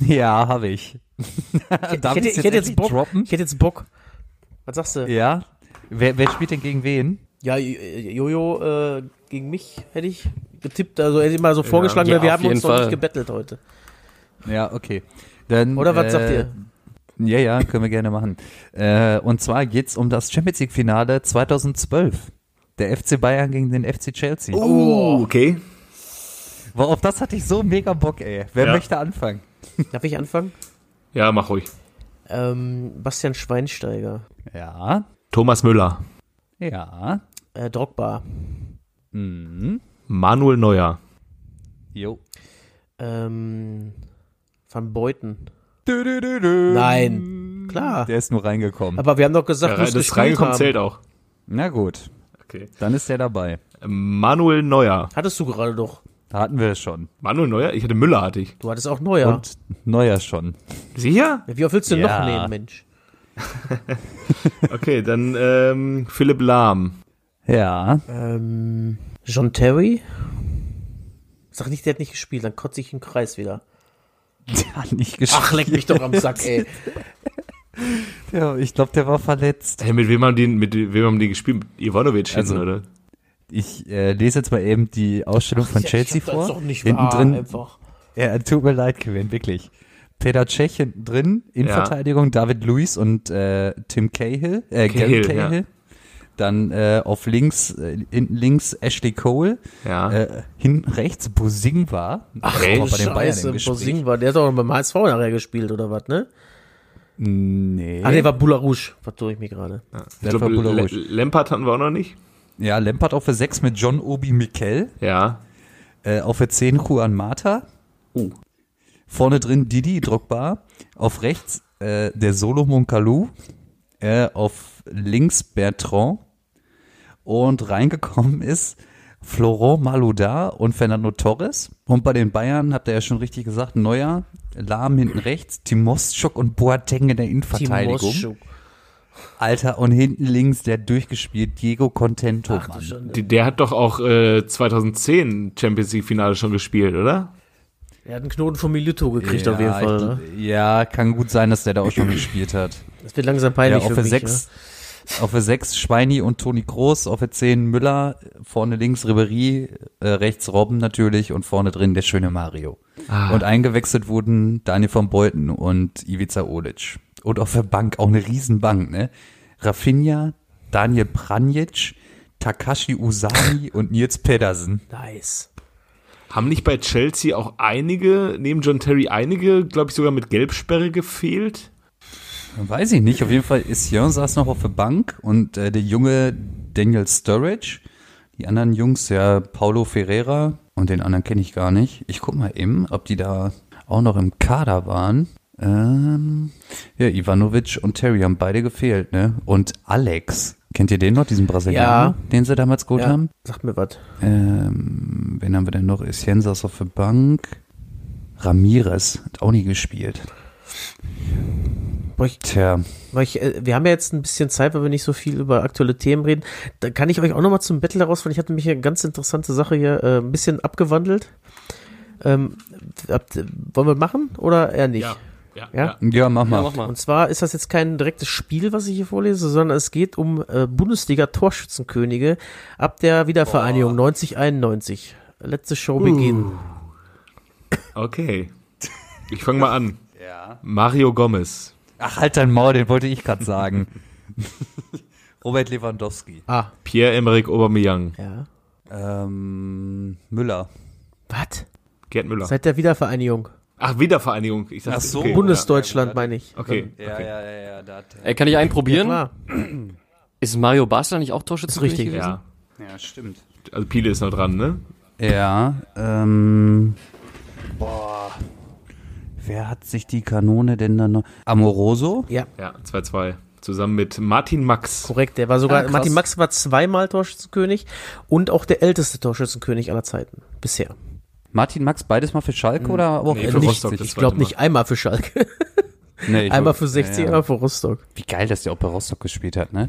C: Ja, ja habe ich.
D: ich, ich, hätte, ich, hätte jetzt Bock. Droppen? Ich hätte jetzt Bock. Was sagst du?
C: Ja. Wer, wer spielt denn gegen wen?
D: Ja, Jojo äh, gegen mich hätte ich getippt. Also hätte ich mal so vorgeschlagen, ja, weil wir haben uns Fall. noch nicht gebettelt heute.
C: Ja, okay. Dann,
D: Oder was äh, sagt ihr?
C: Ja, ja, können wir gerne machen. Äh, und zwar geht's um das Champions League Finale 2012. Der FC Bayern gegen den FC Chelsea.
B: Oh, okay.
C: Boah, auf das hatte ich so mega Bock, ey. Wer ja. möchte anfangen? [laughs]
D: Darf ich anfangen?
B: Ja, mach ruhig.
D: Ähm, Bastian Schweinsteiger.
C: Ja.
B: Thomas Müller.
C: Ja.
D: Äh, Drogba.
C: Mhm.
B: Manuel Neuer.
C: Jo.
D: Ähm, Van Beuten.
C: Du, du, du,
D: Nein. Klar.
C: Der ist nur reingekommen.
D: Aber wir haben doch gesagt,
B: ja, das reingekommen zählt auch.
C: Na gut.
B: Okay.
C: Dann ist der dabei.
B: Manuel Neuer.
D: Hattest du gerade doch.
C: Da hatten wir es schon.
B: Manuel Neuer? Ich hatte Müller, hatte ich.
D: Du hattest auch Neuer.
C: Und Neuer schon.
B: Sicher?
D: Wie oft willst du ja. noch nehmen, Mensch? [laughs]
B: okay, dann ähm, Philipp Lahm.
C: Ja.
D: Ähm, John Terry? Sag nicht, der hat nicht gespielt, dann kotze ich im Kreis wieder.
C: Der hat nicht gespielt.
D: Ach, leck mich doch am Sack, ey.
C: ja, ich glaube, der war verletzt.
B: Hey, mit wem haben die, mit wem haben die gespielt? Mit Ivanovic
C: also,
B: hinten, oder?
C: Ich äh, lese jetzt mal eben die Ausstellung Ach, von ja, Chelsea vor.
D: Das doch nicht Hinten wahr, drin. Einfach.
C: Ja, tut mir leid, Kevin, wirklich. Peter Cech hinten drin, Innenverteidigung, ja. David Luiz und äh, Tim Cahill, äh, Cahill, Cahill. Ja. Dann äh, auf links, äh, hinten links Ashley Cole.
B: Ja.
C: Äh, hinten rechts Bosingwa.
D: Ach, ey, bei den Bayern Bosingwa, der hat doch beim HSV nachher gespielt, oder was, ne?
C: Nee.
D: Ah, der war Boularouche, vertue ich mir gerade.
B: Ja. Ich Lampard hatten wir auch noch nicht.
C: Ja, Lampard auf der 6 mit John Obi Mikel.
B: Ja.
C: Äh, auf der 10 Juan Mata.
B: Uh.
C: Vorne drin Didi Drogba. Auf rechts äh, der Solomon Kalou. Äh, auf links Bertrand. Und reingekommen ist Florent Malouda und Fernando Torres. Und bei den Bayern, habt ihr ja schon richtig gesagt, Neuer, Lahm hinten rechts, Timoschuk und Boateng in der Innenverteidigung. Timoschuk. Alter, und hinten links der durchgespielt Diego Contento. Ach,
B: Mann. Der, der hat doch auch äh, 2010 Champions League Finale schon gespielt, oder?
D: Er hat einen Knoten von Milito gekriegt ja, auf jeden Fall. Ne?
C: Ja, kann gut sein, dass der da auch schon gespielt hat.
D: Das wird langsam peinlich
C: ja, auf
D: für
C: mich. Sechs, ja. Auf der 6 Schweini und Toni Groß, auf der 10 Müller, vorne links Ribery, äh, rechts Robben natürlich und vorne drin der schöne Mario. Ah. Und eingewechselt wurden Daniel von Beuten und Ivica Olic. Und auf der Bank auch eine Riesenbank, ne? Rafinha, Daniel Pranjic, Takashi Usami [laughs] und Nils Pedersen.
D: Nice.
B: Haben nicht bei Chelsea auch einige, neben John Terry einige, glaube ich, sogar mit Gelbsperre gefehlt?
C: Weiß ich nicht. Auf jeden Fall Sion saß noch auf der Bank und äh, der junge Daniel Sturridge. Die anderen Jungs, ja, Paulo Ferreira und den anderen kenne ich gar nicht. Ich guck mal eben, ob die da auch noch im Kader waren. Ähm, ja, Ivanovic und Terry haben beide gefehlt, ne? Und Alex, kennt ihr den noch, diesen Brasilianer, ja. den sie damals geholt ja. haben?
D: Sag mir was.
C: Ähm, wen haben wir denn noch? Isiensas auf der Bank. Ramirez hat auch nie gespielt.
D: Ich, Tja. Ich, äh, wir haben ja jetzt ein bisschen Zeit, weil wir nicht so viel über aktuelle Themen reden. Da kann ich euch auch nochmal zum Battle herausfinden. Ich hatte mich eine ganz interessante Sache hier äh, ein bisschen abgewandelt. Ähm, habt, wollen wir machen oder eher nicht?
B: Ja. Ja,
C: ja? ja mach, mal. ja, mach
D: mal. Und zwar ist das jetzt kein direktes Spiel, was ich hier vorlese, sondern es geht um äh, Bundesliga-Torschützenkönige ab der Wiedervereinigung oh. 9091. Letzte Show uh. beginnt.
B: Okay. Ich fange mal an. [laughs] Ja. Mario Gomez.
C: Ach, halt dein Maul, den wollte ich gerade sagen. [laughs] Robert Lewandowski.
B: Ah. Pierre-Emerick Aubameyang.
D: Ja.
C: Ähm, Müller.
D: Was?
B: Gerd Müller.
D: Seit der Wiedervereinigung.
B: Ach, Wiedervereinigung.
D: Ich sag, Ach so. Okay, Bundesdeutschland ja. meine ich.
B: Okay.
C: Ja,
B: okay.
C: ja, ja, ja. Da
A: Ey, kann ich einen probieren? Ja, [clears throat] Ist Mario Basler nicht auch Torschützenkönig
D: richtig,
A: gewesen?
B: Ja.
C: Ja, stimmt.
B: Also Pile ist noch dran, ne?
C: Ja, ähm, boah. Wer hat sich die Kanone denn dann noch? Amoroso?
D: Ja.
B: Ja, 2-2. Zusammen mit Martin Max.
D: Korrekt, der war sogar, ah, Martin Max war zweimal Torschützenkönig und auch der älteste Torschützenkönig aller Zeiten. Bisher.
C: Martin Max beides mal für Schalke hm. oder
B: auch nee, für
D: nicht, Rostock, Ich glaube nicht einmal für Schalke. [laughs] nee, einmal für 60, ja, einmal für Rostock.
C: Wie geil, dass der auch bei Rostock gespielt hat, ne?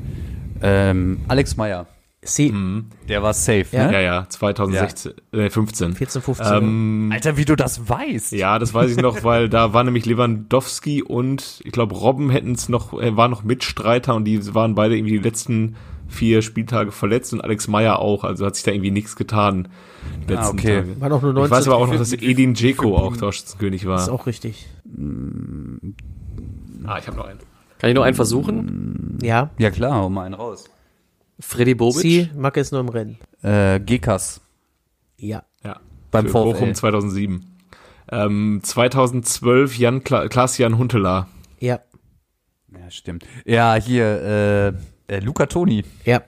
C: Ähm, Alex Meyer.
D: Sie. Mhm.
C: Der war safe,
B: ja? ne? Ja, ja, 2016, ja. Äh, 15.
D: 14, 15.
C: Ähm, Alter, wie du das weißt.
B: Ja, das weiß ich noch, [laughs] weil da war nämlich Lewandowski und ich glaube Robben hätten es noch, äh, war noch Mitstreiter und die waren beide irgendwie die letzten vier Spieltage verletzt und Alex Meyer auch, also hat sich da irgendwie nichts getan.
C: Die letzten ah, okay. Tage.
D: War noch nur 19,
B: ich weiß aber auch noch, dass Edin Dzeko auch Torschützenkönig war. Das
D: ist auch richtig.
B: Ah, ich habe noch einen.
A: Kann ich noch einen versuchen?
D: Ja.
C: Ja klar, hau mal einen raus.
D: Freddy Bobic. Sie, Macke ist nur im Rennen.
C: Äh, Gekas.
D: Ja.
B: Ja. Beim Für Bochum 2007. Ähm, 2012 Jan Kla Klaas-Jan Huntelaar.
D: Ja.
C: Ja, stimmt. Ja, hier, äh, äh, Luca Toni.
D: Ja.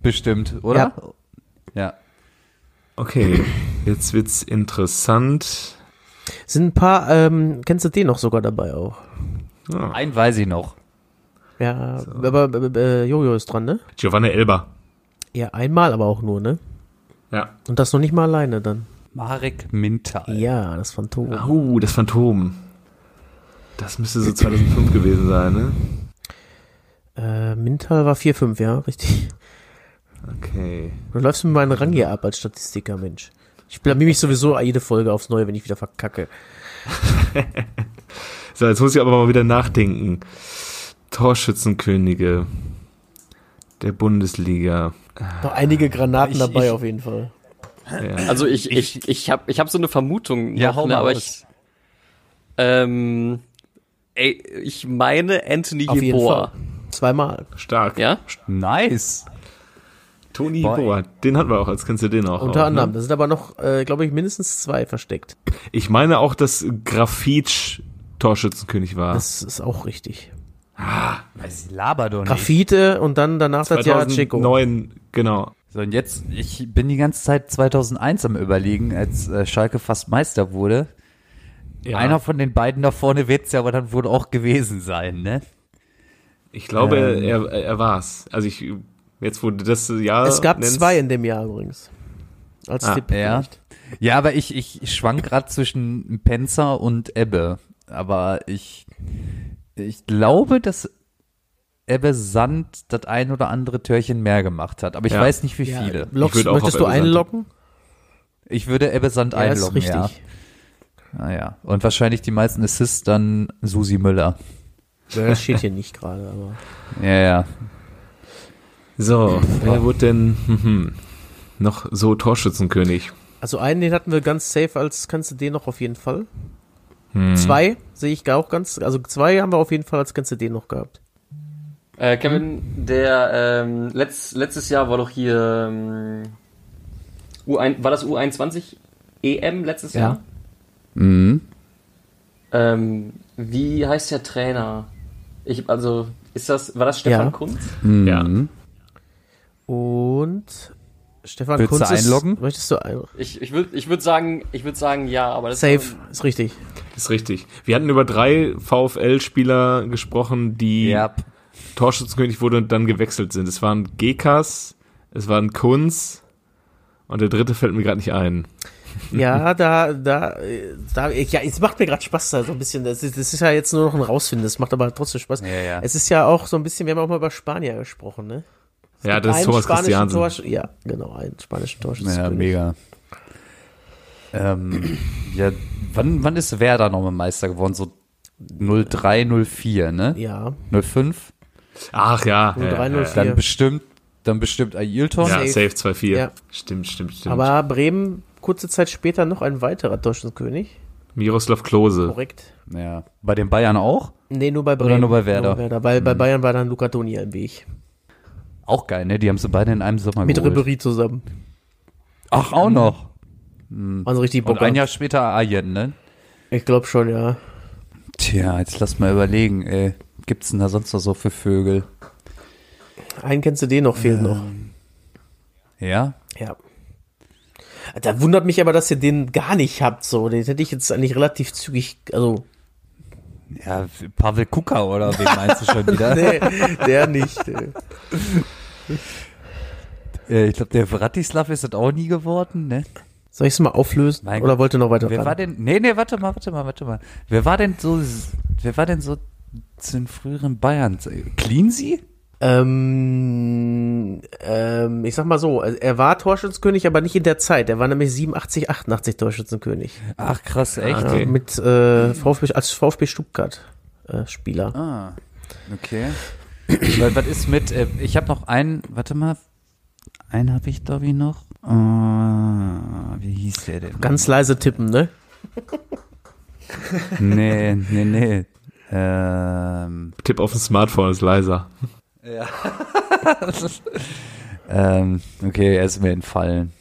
C: Bestimmt, oder? Ja. ja.
B: Okay, jetzt wird's interessant.
D: Sind ein paar, ähm, kennst du den noch sogar dabei auch?
C: Ja. Einen weiß ich noch.
D: Ja, so. aber äh, Jojo ist dran, ne?
B: Giovanni Elba.
D: Ja, einmal aber auch nur, ne?
B: Ja.
D: Und das noch nicht mal alleine dann.
C: Marek Mintal.
D: Ja, das Phantom.
B: Oh, uh, das Phantom. Das müsste so 2005 gewesen sein, ne?
D: Äh, Mintal war 4-5, ja, richtig.
B: Okay.
D: Du läufst mit meinen Rang hier ab als Statistiker, Mensch. Ich blamier mich sowieso jede Folge aufs Neue, wenn ich wieder verkacke. [laughs]
B: so, jetzt muss ich aber mal wieder nachdenken. Torschützenkönige der Bundesliga.
D: Noch einige Granaten ich, dabei ich, auf jeden Fall.
A: Ja. Also ich, ich, ich habe ich hab so eine Vermutung,
C: ja, noch, ne, aber ich,
A: Ähm, ey, ich meine Anthony Auf Jeboa.
D: Zweimal.
B: Stark.
A: Ja?
C: Nice.
B: Toni Boa, den hatten wir auch, als kennst du den auch.
D: Unter
B: auch,
D: anderem.
B: Ne?
D: Da sind aber noch, äh, glaube ich, mindestens zwei versteckt.
B: Ich meine auch, dass Grafitsch Torschützenkönig war.
D: Das ist auch richtig.
C: Ah, weiß ich laber doch nicht.
D: Graffite und dann danach das Jahr Chico.
B: 2009, genau.
C: So, und jetzt, ich bin die ganze Zeit 2001 am überlegen, als äh, Schalke fast Meister wurde. Ja. Einer von den beiden da vorne wird es ja aber dann wohl auch gewesen sein, ne?
B: Ich glaube, ähm, er, er war's. Also ich, jetzt wurde das Jahr.
D: Es gab nennst, zwei in dem Jahr übrigens.
C: Als ah, Tipp. Ja. ja, aber ich, ich schwank gerade zwischen Penzer und Ebbe. Aber ich, ich glaube, dass Ebbe Sand das ein oder andere Türchen mehr gemacht hat. Aber ich ja. weiß nicht, wie ja, viele.
D: Lockst, möchtest du einloggen?
C: Ich würde Ebbe Sand ja, einloggen, ist richtig. ja. Naja, ah, und wahrscheinlich die meisten Assists dann Susi Müller.
D: Das [laughs] steht hier nicht gerade, aber.
C: Ja, ja.
B: So, wer wurde denn hm, hm, noch so Torschützenkönig?
D: Also einen, den hatten wir ganz safe als kannst du den noch auf jeden Fall. Hm. Zwei sehe ich auch ganz, also zwei haben wir auf jeden Fall als kannst du den noch gehabt.
A: Äh, Kevin, der ähm, letzt, letztes Jahr war doch hier ähm, U1, war das U21 EM letztes ja. Jahr? Mhm. Ähm, wie heißt der Trainer? Ich, also, ist das, war das Stefan ja. Kunz?
C: Mhm. Ja.
D: Und Stefan
C: Willst Kunz. Du einloggen?
D: Ist, möchtest du ein
A: Ich, ich würde ich würd sagen, ich würde sagen, ja, aber das
D: Safe, ist, ist richtig.
B: Ist richtig. Wir hatten über drei VfL-Spieler gesprochen, die yep. Torschützenkönig wurde und dann gewechselt sind. Es waren Gekas, es waren Kunz und der dritte fällt mir gerade nicht ein. [laughs]
D: Ja, da, da, da, ja, es macht mir gerade Spaß da so ein bisschen. Das ist, das ist ja jetzt nur noch ein Rausfinden, das macht aber trotzdem Spaß.
C: Ja, ja.
D: Es ist ja auch so ein bisschen, wir haben auch mal über Spanier gesprochen, ne?
B: Es ja, das ist Thomas Christiansen.
D: Tor, ja, genau, ein spanischer Torschütze.
C: Ja, mega. Ähm, ja, wann, wann ist Werder nochmal Meister geworden? So 03, 04, ne?
D: Ja.
C: 05?
B: Ach ja.
D: 03,
B: ja,
D: 04.
C: Dann bestimmt, dann bestimmt Ailton.
B: Ja, safe 2-4. Ja. Stimmt, stimmt, stimmt.
D: Aber Bremen kurze Zeit später noch ein weiterer Torschützenkönig.
B: Miroslav Klose.
D: Korrekt.
C: Ja. Bei den Bayern auch?
D: Nee, nur bei Bremen.
C: Oder nur bei Werder? Nur bei,
D: Werder. Weil, mhm. bei Bayern war dann Luca Toni im Weg.
C: Auch geil, ne? Die haben sie beide in einem Sommer
D: Mit geholt. Ribery zusammen.
C: Ach, auch noch.
D: Mhm. Also richtig
C: Bock. Und ein Jahr später Ayen, ne?
D: Ich glaube schon, ja.
C: Tja, jetzt lass mal überlegen, ey. Gibt's denn da sonst noch so für Vögel?
D: Einen kennst du den noch, fehlt ähm, noch.
C: Ja?
D: Ja. Da wundert mich aber, dass ihr den gar nicht habt, so. Den hätte ich jetzt eigentlich relativ zügig, also.
C: Ja, Pavel Kuka oder wen meinst du schon [laughs] wieder?
D: nee, der nicht.
C: ich glaube, der Vratislav ist das auch nie geworden, ne?
D: Soll ich es mal auflösen? Mein oder wollt ihr noch weiter
C: Wer ran? war denn, nee, nee, warte mal, warte mal, warte mal. Wer war denn so, wer war denn so zu den früheren Bayern? Cleansy?
D: Ähm, ähm, ich sag mal so, er war Torschützenkönig, aber nicht in der Zeit. Er war nämlich 87, 88 Torschützenkönig.
C: Ach krass, echt?
D: Okay. Mit äh, VfB, als VfB Stuttgart äh, Spieler.
C: Ah, okay. Weil, was ist mit, äh, ich habe noch einen, warte mal, einen habe ich glaube ich noch. Uh, wie hieß der denn?
D: Ganz leise tippen, ne?
C: nee, nee, nee. Ähm,
B: Tipp auf dem Smartphone ist leiser.
C: Ja. [laughs] ähm, okay, er ist mir entfallen.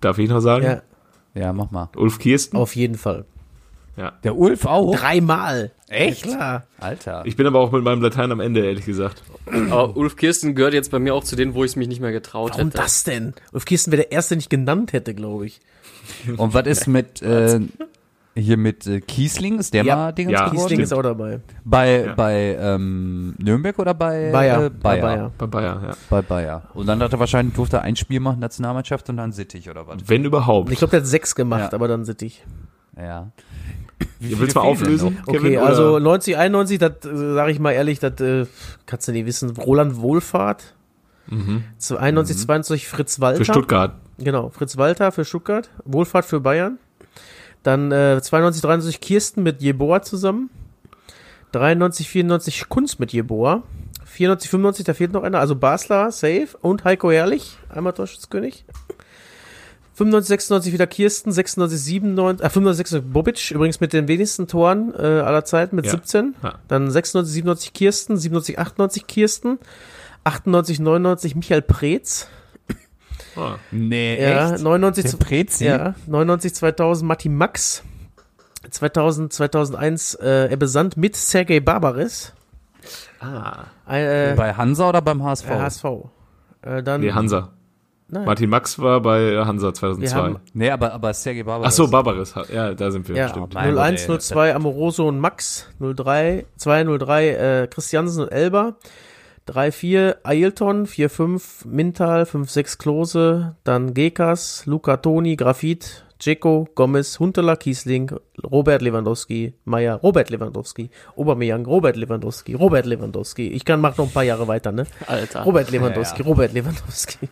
B: Darf ich noch sagen?
D: Ja.
C: Ja, mach mal.
B: Ulf Kirsten?
D: Auf jeden Fall.
B: Ja.
C: Der Ulf auch?
D: Dreimal.
C: Echt?
D: Ja, klar.
C: Alter.
B: Ich bin aber auch mit meinem Latein am Ende, ehrlich gesagt.
A: Aber Ulf Kirsten gehört jetzt bei mir auch zu denen, wo ich es mich nicht mehr getraut
D: Warum
A: hätte.
D: Warum das denn? Ulf Kirsten wäre der Erste, den ich genannt hätte, glaube ich.
C: Und was ist mit, äh, hier mit äh, Kiesling, ist der
D: ja.
C: mal Dingens
D: ja,
C: geworden?
D: Kiesling ist auch dabei.
C: Bei, ja. bei ähm, Nürnberg oder bei
D: Bayer.
C: Äh, Bayer? Bei
B: Bayer. Bei Bayer, ja.
C: Bei Bayer. Und dann hat er wahrscheinlich, durfte er ein Spiel machen, Nationalmannschaft und dann Sittig oder was?
B: Wenn überhaupt.
D: Ich glaube, der hat sechs gemacht, aber dann Sittig.
C: Ja.
B: Wie willst du mal auflösen?
D: Okay, Kevin, also 90, 91, das äh, sage ich mal ehrlich, das äh, kannst du nicht wissen. Roland Wohlfahrt. Mhm. 91, mhm. 22 Fritz Walter.
B: Für Stuttgart.
D: Genau, Fritz Walter für Stuttgart. Wohlfahrt für Bayern. Dann äh, 92, 93 Kirsten mit Jeboa zusammen. 93, 94 Kunst mit Jeboa. 94, 95, da fehlt noch einer. Also Basler, safe. Und Heiko Herrlich, einmal Torschützkönig. 95, 96 wieder Kirsten, 96, 97, äh, 95, 96 Bobic, übrigens mit den wenigsten Toren äh, aller Zeiten mit ja. 17. Ja. Dann 96, 97 Kirsten, 97, 98 Kirsten, 98, 99 Michael Preetz.
C: Oh. Nee,
D: ja, echt? 99,
C: Der Prezi?
D: Ja, 99, 2000 Matti Max. 2000, 2001 äh, Ebbe Sand mit Sergei Barbaris.
C: Ah. Äh, Bei Hansa oder beim HSV?
D: Äh, HSV.
B: Äh, dann, nee, Hansa. Nein. Martin Max war bei Hansa 2002. Haben,
C: nee, aber, aber Sergei Barbaris.
B: Ach so, Barbaris. Ja, da sind wir.
D: Ja, stimmt. 01, 02 Amoroso und Max. 03, 203 äh, Christiansen und Elber. 3-4 Ailton, 4-5 Mintal, 5-6 Klose, dann Gekas, Luca Toni, Grafit, Dzeko, Gomez, Huntela, Kiesling, Robert Lewandowski, Meyer, Robert Lewandowski, Aubameyang, Robert Lewandowski, Robert Lewandowski. Ich kann mach noch ein paar Jahre weiter, ne?
C: Alter.
D: Robert Lewandowski, ja, ja. Robert Lewandowski.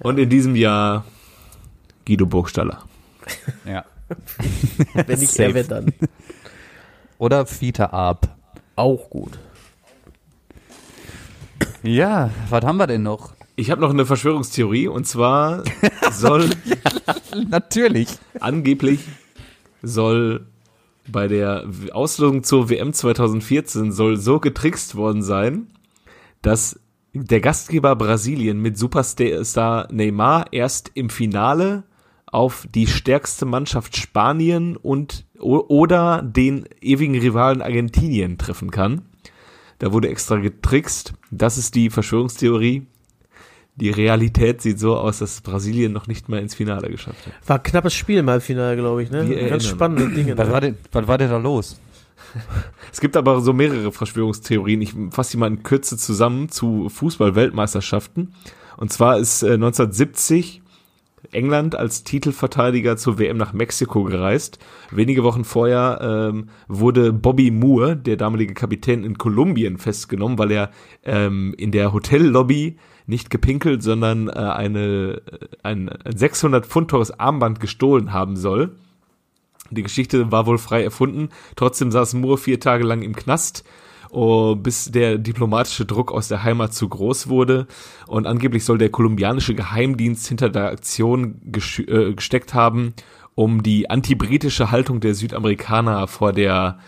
B: Und in diesem Jahr Guido Burgstaller. [laughs]
C: Ja.
D: Wenn nicht er, wer dann?
C: Oder Fiete Ab.
D: Auch gut.
C: Ja, was haben wir denn noch?
B: Ich habe noch eine Verschwörungstheorie und zwar [laughs] soll
C: natürlich
B: angeblich soll bei der Auslosung zur WM 2014 soll so getrickst worden sein, dass der Gastgeber Brasilien mit Superstar Neymar erst im Finale auf die stärkste Mannschaft Spanien und oder den ewigen Rivalen Argentinien treffen kann. Da wurde extra getrickst. Das ist die Verschwörungstheorie. Die Realität sieht so aus, dass Brasilien noch nicht mal ins Finale geschafft hat.
D: War ein knappes Spiel im Finale, glaube ich, ne? Wir Ganz spannende Dinge.
C: Was war, denn, was war denn da los? [laughs]
B: Es gibt aber so mehrere Verschwörungstheorien. Ich fasse die mal in Kürze zusammen zu Fußball-Weltmeisterschaften. Und zwar ist äh, 1970 England als Titelverteidiger zur WM nach Mexiko gereist. Wenige Wochen vorher ähm, wurde Bobby Moore, der damalige Kapitän in Kolumbien, festgenommen, weil er ähm, in der Hotellobby nicht gepinkelt, sondern äh, eine, ein, ein 600 Pfund teures Armband gestohlen haben soll. Die Geschichte war wohl frei erfunden. Trotzdem saß Moore vier Tage lang im Knast oh, bis der diplomatische Druck aus der Heimat zu groß wurde. Und angeblich soll der kolumbianische Geheimdienst hinter der Aktion äh, gesteckt haben, um die antibritische Haltung der Südamerikaner vor der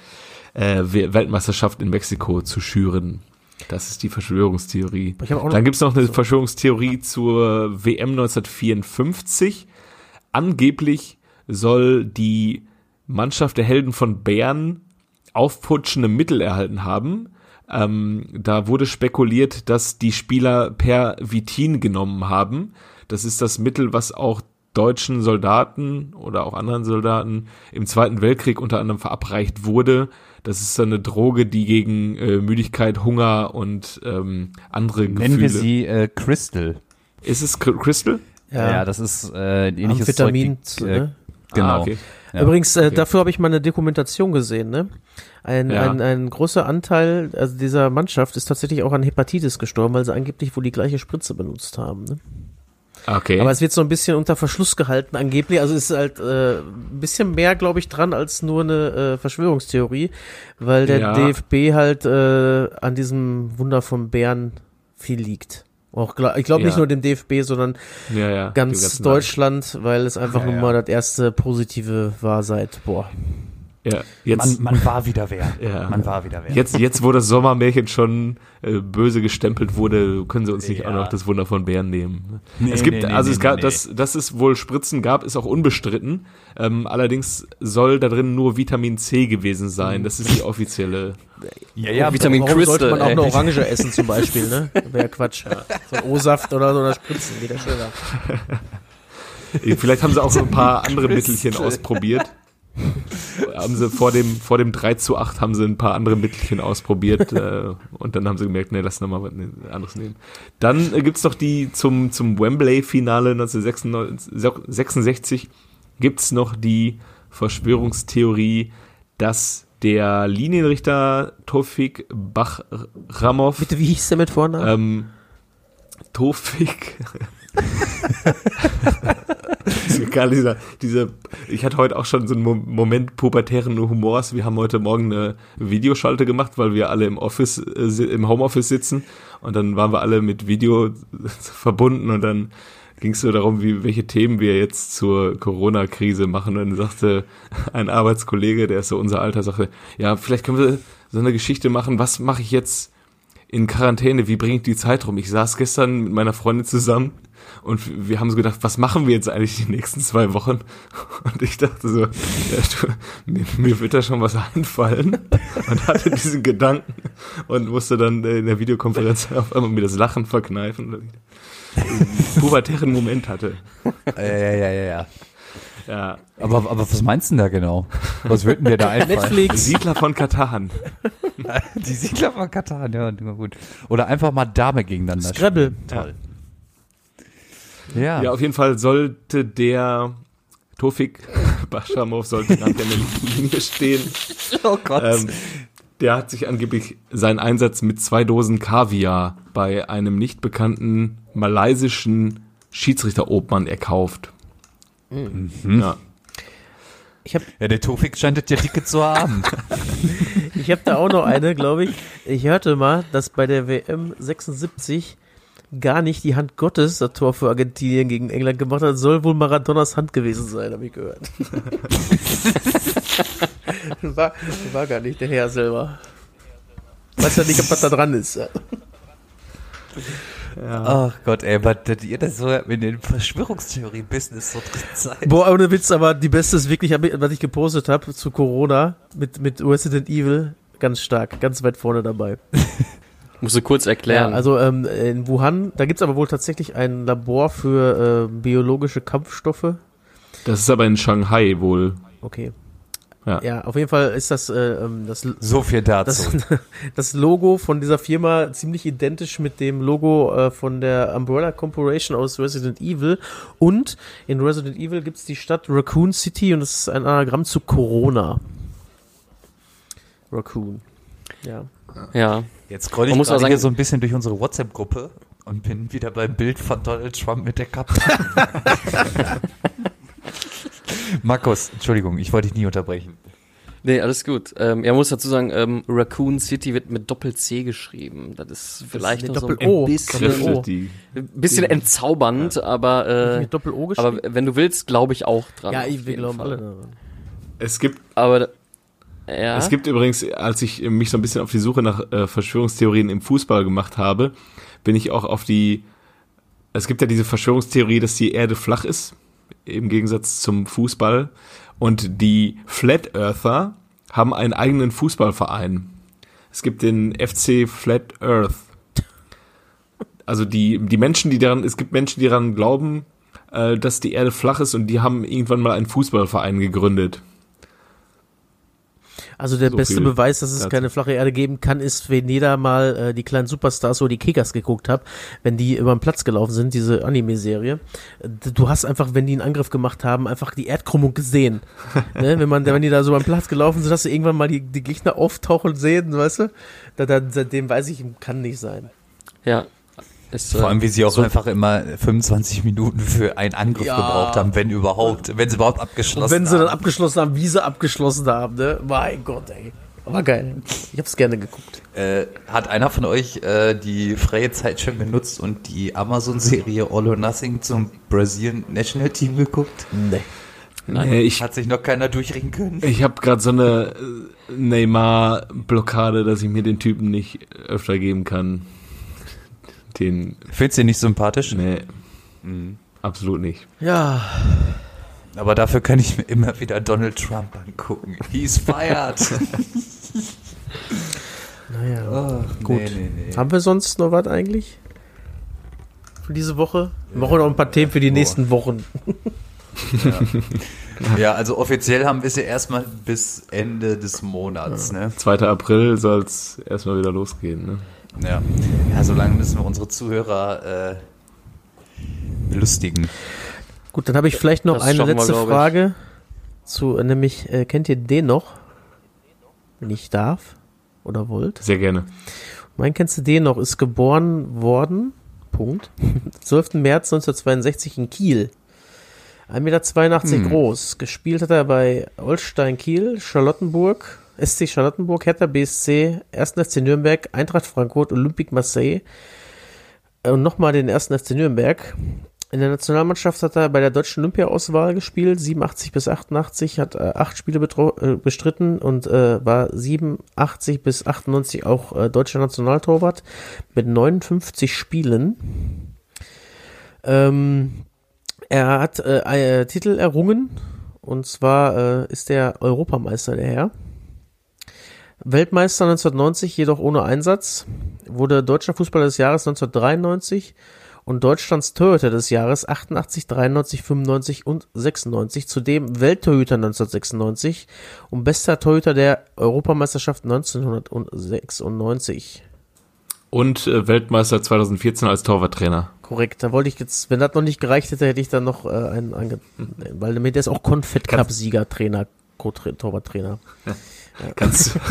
B: äh, Weltmeisterschaft in Mexiko zu schüren. Das ist die Verschwörungstheorie. Dann gibt's noch eine so. Verschwörungstheorie zur WM 1954. Angeblich soll die Mannschaft der Helden von Bern aufputschende Mittel erhalten haben. Ähm, da wurde spekuliert, dass die Spieler per Vitin genommen haben. Das ist das Mittel, was auch deutschen Soldaten oder auch anderen Soldaten im Zweiten Weltkrieg unter anderem verabreicht wurde. Das ist so eine Droge, die gegen äh, Müdigkeit, Hunger und ähm, andere
C: Nennen Gefühle. Nennen wir sie äh, Crystal.
B: Ist es Crystal?
C: Ja, ja das ist äh, ein ähnliches Amphetamin, Zeug, äh,
D: ne? Genau. Ah, okay. Ja, Übrigens, äh, okay. dafür habe ich mal eine Dokumentation gesehen, ne? Ein, ja. ein, ein großer Anteil also dieser Mannschaft ist tatsächlich auch an Hepatitis gestorben, weil sie angeblich wohl die gleiche Spritze benutzt haben. Ne?
B: Okay.
D: Aber es wird so ein bisschen unter Verschluss gehalten angeblich. Also ist halt äh, ein bisschen mehr, glaube ich, dran als nur eine äh, Verschwörungstheorie, weil der ja. DFB halt äh, an diesem Wunder von Bären viel liegt. Auch, ich glaube ja. nicht nur dem DFB, sondern ja, ja, ganz Deutschland, weil es einfach ja, nur mal das erste positive war seit, boah,
B: ja, jetzt,
C: man, man war wieder wer. [laughs]
B: Ja.
C: Man war wieder wer.
B: Jetzt, jetzt, wo das Sommermärchen schon äh, böse gestempelt wurde, können sie uns nicht ja. auch noch das Wunder von Bären nehmen. Nee, es gibt, nee, also nee, es gab, dass, dass es wohl Spritzen gab, ist auch unbestritten. Ähm, allerdings soll da drin nur Vitamin C gewesen sein. Das ist die offizielle.
D: Ja, ja, Vitamin warum Crystal, sollte man auch eine Orange essen zum Beispiel, ne? [laughs] Wäre Quatsch. Ja. So O-Saft oder so, oder Spritzen, geht ja schneller.
B: Vielleicht haben sie auch so ein paar andere Mittelchen ausprobiert [laughs] haben sie vor dem, vor dem 3 zu 8 haben sie ein paar andere Mittelchen ausprobiert [laughs] äh, und dann haben sie gemerkt, nee, lass nochmal was anderes nehmen. Dann äh, gibt's noch die zum, zum Wembley-Finale 1966 gibt's noch die Verschwörungstheorie, dass der Linienrichter Tofik Bach-Ramov
D: Bitte, wie hieß der mit Vornamen?
B: Ähm, Tofik Geil, dieser, diese, ich hatte heute auch schon so einen Moment pubertären Humors. Wir haben heute Morgen eine Videoschalte gemacht, weil wir alle im Office, äh, im Homeoffice sitzen und dann waren wir alle mit Video [laughs] verbunden und dann ging es so darum, wie, welche Themen wir jetzt zur Corona-Krise machen. Und dann sagte ein Arbeitskollege, der ist so unser Alter, sagte, ja, vielleicht können wir so eine Geschichte machen, was mache ich jetzt in Quarantäne, wie bringe ich die Zeit rum? Ich saß gestern mit meiner Freundin zusammen und wir haben so gedacht, was machen wir jetzt eigentlich die nächsten zwei Wochen? Und ich dachte so, ja, du, mir, mir, wird da schon was einfallen. Und hatte diesen Gedanken und musste dann in der Videokonferenz auf einmal mir das Lachen verkneifen, weil ich einen pubertären Moment hatte.
C: Ja, ja, ja, ja, ja. Aber, aber was meinst du denn da genau? Was würden wir da einfallen?
B: Netflix. Siedler von Katan.
C: Die Siedler von Katan, [laughs] ja, gut. Oder einfach mal Dame gegeneinander.
D: Scrabble. Toll.
B: Ja. ja, auf jeden Fall sollte der Tofik [laughs] Bashamov sollte nach der Linie stehen. Oh Gott. Ähm, der hat sich angeblich seinen Einsatz mit zwei Dosen Kaviar bei einem nicht bekannten malaysischen Schiedsrichter-Obmann erkauft.
C: Mhm. Ja. Ich hab, ja, der Tofik scheint das ja dicke zu haben. [laughs]
D: ich habe da auch noch eine, glaube ich. Ich hörte mal, dass bei der WM 76 gar nicht die Hand Gottes das Tor für Argentinien gegen England gemacht hat, soll wohl Maradonas Hand gewesen sein, habe ich gehört. [laughs] war, war gar nicht der Herr selber. Weiß ja nicht, ob was da dran ist.
C: Ja. Ach Gott, ey, was ihr das so in den Verschwörungstheorie-Business so drin seid.
D: Boah, ohne Witz, aber die beste ist wirklich, was ich gepostet habe zu Corona mit, mit Resident Evil. Ganz stark, ganz weit vorne dabei. [laughs]
A: Musst du kurz erklären.
D: Ja, also ähm, in Wuhan, da gibt's aber wohl tatsächlich ein Labor für äh, biologische Kampfstoffe.
B: Das ist aber in Shanghai wohl.
D: Okay. Ja. ja, auf jeden Fall ist das äh, ähm, das
C: so viel dazu.
D: Das, [laughs] das, Logo von dieser Firma ziemlich identisch mit dem Logo äh, von der Umbrella Corporation aus Resident Evil und in Resident Evil gibt's die Stadt Raccoon City und das ist ein Anagramm zu Corona. Raccoon. Ja.
C: Ja. Jetzt scroll ich gerade hier so ein bisschen durch unsere WhatsApp-Gruppe und bin wieder beim Bild von Donald Trump mit der Kappe. [laughs] Markus, Entschuldigung, ich wollte dich nie unterbrechen.
A: Nee, alles gut. Ähm, er muss dazu sagen, ähm, Raccoon City wird mit Doppel-C geschrieben. Das ist vielleicht das ist noch so ein bisschen, ein bisschen entzaubernd, ja. aber, äh, mit Doppel-O geschrieben? aber wenn du willst, glaube ich auch dran.
D: Ja, ich, wir glauben alle.
B: Es gibt,
A: aber ja.
B: Es gibt übrigens, als ich mich so ein bisschen auf die Suche nach äh, Verschwörungstheorien im Fußball gemacht habe, bin ich auch auf die. Es gibt ja diese Verschwörungstheorie, dass die Erde flach ist, im Gegensatz zum Fußball. Und die Flat Earther haben einen eigenen Fußballverein. Es gibt den FC Flat Earth. Also die, die Menschen, die daran, es gibt Menschen, die daran glauben, äh, dass die Erde flach ist und die haben irgendwann mal einen Fußballverein gegründet.
D: Also der so beste Beweis, dass es dazu. keine flache Erde geben kann, ist, wenn jeder mal äh, die kleinen Superstars oder die Kickers geguckt hat, wenn die über den Platz gelaufen sind, diese Anime-Serie. Du hast einfach, wenn die einen Angriff gemacht haben, einfach die Erdkrümmung gesehen. [laughs] ne? Wenn man, wenn die da so beim Platz gelaufen sind, hast du irgendwann mal die, die Gegner auftauchen sehen, weißt du? Da, da, seitdem weiß ich, kann nicht sein.
A: Ja,
C: ist, Vor allem, wie sie auch so einfach immer 25 Minuten für einen Angriff ja. gebraucht haben, wenn überhaupt, wenn sie überhaupt abgeschlossen haben.
D: Wenn sie dann abgeschlossen haben, wie sie abgeschlossen haben, ne? Mein Gott, ey. War geil. Ich hab's gerne geguckt.
C: Äh, hat einer von euch äh, die freie Zeit schon genutzt und die Amazon-Serie All or Nothing zum Brazilian National Team geguckt?
D: Nee.
C: Nein, nee, ich, hat sich noch keiner durchringen können.
B: Ich habe gerade so eine Neymar-Blockade, dass ich mir den Typen nicht öfter geben kann. Den
C: Findest du ihn nicht sympathisch?
B: Nee. Mhm. Absolut nicht.
D: Ja.
C: Aber dafür kann ich mir immer wieder Donald Trump angucken. He's fired. [laughs]
D: naja, oh, gut. Nee, nee, nee. Haben wir sonst noch was eigentlich? Für diese Woche? Wir brauchen noch ein paar Themen für die nächsten Wochen.
C: ja. ja. also offiziell haben wir es ja erstmal bis Ende des Monats. Ja. Ne?
B: 2. April soll es erstmal wieder losgehen. Ne?
C: Ja. ja, solange müssen wir unsere Zuhörer äh, belustigen.
D: Gut, dann habe ich vielleicht noch das eine letzte wir, Frage zu, nämlich, äh, kennt ihr den noch? Wenn ich darf oder wollt?
B: Sehr gerne.
D: Mein kennst du den noch? Ist geboren worden, Punkt, [laughs] 12. März 1962 in Kiel. 1,82 Meter hm. groß. Gespielt hat er bei Holstein Kiel, Charlottenburg, SC Charlottenburg, Hertha BSC, 1. FC Nürnberg, Eintracht Frankfurt, Olympique Marseille und nochmal den 1. FC Nürnberg. In der Nationalmannschaft hat er bei der deutschen Olympia-Auswahl gespielt, 87 bis 88, hat äh, acht Spiele äh, bestritten und äh, war 87 bis 98 auch äh, deutscher Nationaltorwart mit 59 Spielen. Ähm, er hat äh, Titel errungen und zwar äh, ist er Europameister der Herr. Weltmeister 1990, jedoch ohne Einsatz, wurde Deutscher Fußballer des Jahres 1993 und Deutschlands Torhüter des Jahres 88, 93, 95 und 96, zudem Welttorhüter 1996 und bester Torhüter der Europameisterschaft 1996.
B: Und äh, Weltmeister 2014 als Torwarttrainer.
D: Korrekt, da wollte ich jetzt, wenn das noch nicht gereicht hätte, hätte ich dann noch äh, einen ange weil damit der ist auch Confed Cup Sieger, Trainer, Torwarttrainer. [laughs] Ja.
B: Ja. Kannst [laughs]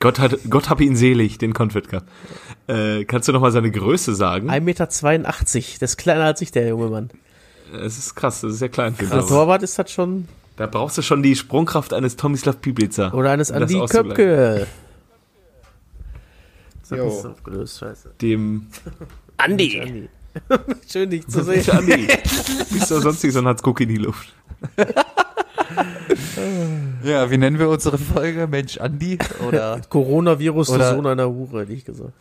B: Gott, hat, Gott habe ihn selig, den Confed Cup. Äh, kannst du noch mal seine Größe sagen?
D: 1,82 Meter, das ist kleiner als ich, der junge Mann.
B: Es ist krass, das ist sehr klein.
D: Für Der Torwart ist das schon...
B: Da brauchst du schon die Sprungkraft eines Tomislav Piblica.
D: Oder eines Andi Köpke.
B: Das ist aufgelöst, scheiße. Dem...
D: Andi. Andi. [laughs] Schön, dich zu sehen.
B: Andi. Bist du sonst nicht so ein Hans in die Luft. [laughs]
C: ja, wie nennen wir unsere Folge? Mensch, Andi? Oder
D: Coronavirus, oder Sohn einer Hure, hätte ich gesagt.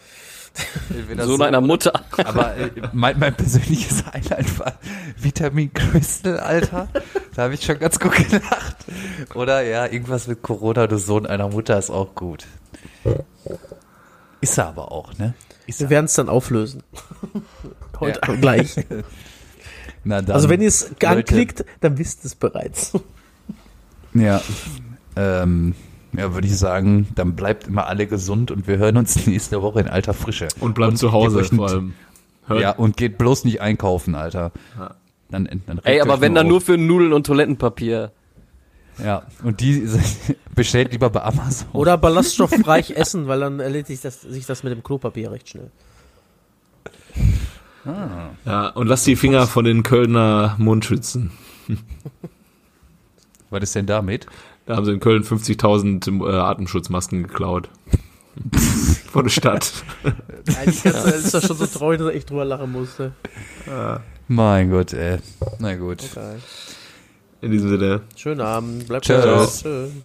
A: Sohn so, einer Mutter.
C: Aber äh, mein, mein persönliches Highlight war Vitamin Crystal, Alter. Da habe ich schon ganz gut gelacht. Oder ja, irgendwas mit Corona, du Sohn einer Mutter ist auch gut. Ist er aber auch, ne?
D: Ist Wir werden es dann auflösen. [laughs] Heute ja. gleich. [laughs] also wenn ihr es anklickt, dann wisst ihr es bereits.
C: Ja, ähm, ja, würde ich sagen, dann bleibt immer alle gesund und wir hören uns [laughs] nächste Woche in alter Frische.
B: Und bleibt und zu Hause vor allem.
C: Hört. Ja, und geht bloß nicht einkaufen, Alter.
A: Ja. Dann, dann Ey, aber wenn dann nur für Nudeln und Toilettenpapier.
C: Ja, und die [laughs] bestellt lieber bei Amazon.
D: Oder ballaststoffreich essen, weil dann erledigt das, sich das mit dem Klopapier recht schnell.
B: Ah. Ja, und lass die Finger von den Kölner Mundschützen. [laughs]
C: Was ist denn damit?
B: Da haben sie in Köln 50.000 äh, Atemschutzmasken geklaut. [laughs] Von der Stadt.
D: Eigentlich ja. ist das schon so traurig, dass ich drüber lachen musste.
C: Ja. Mein Gott, ey. Na gut. Okay.
B: In diesem Sinne.
D: Schönen Abend.
C: Bleibt Tschüss.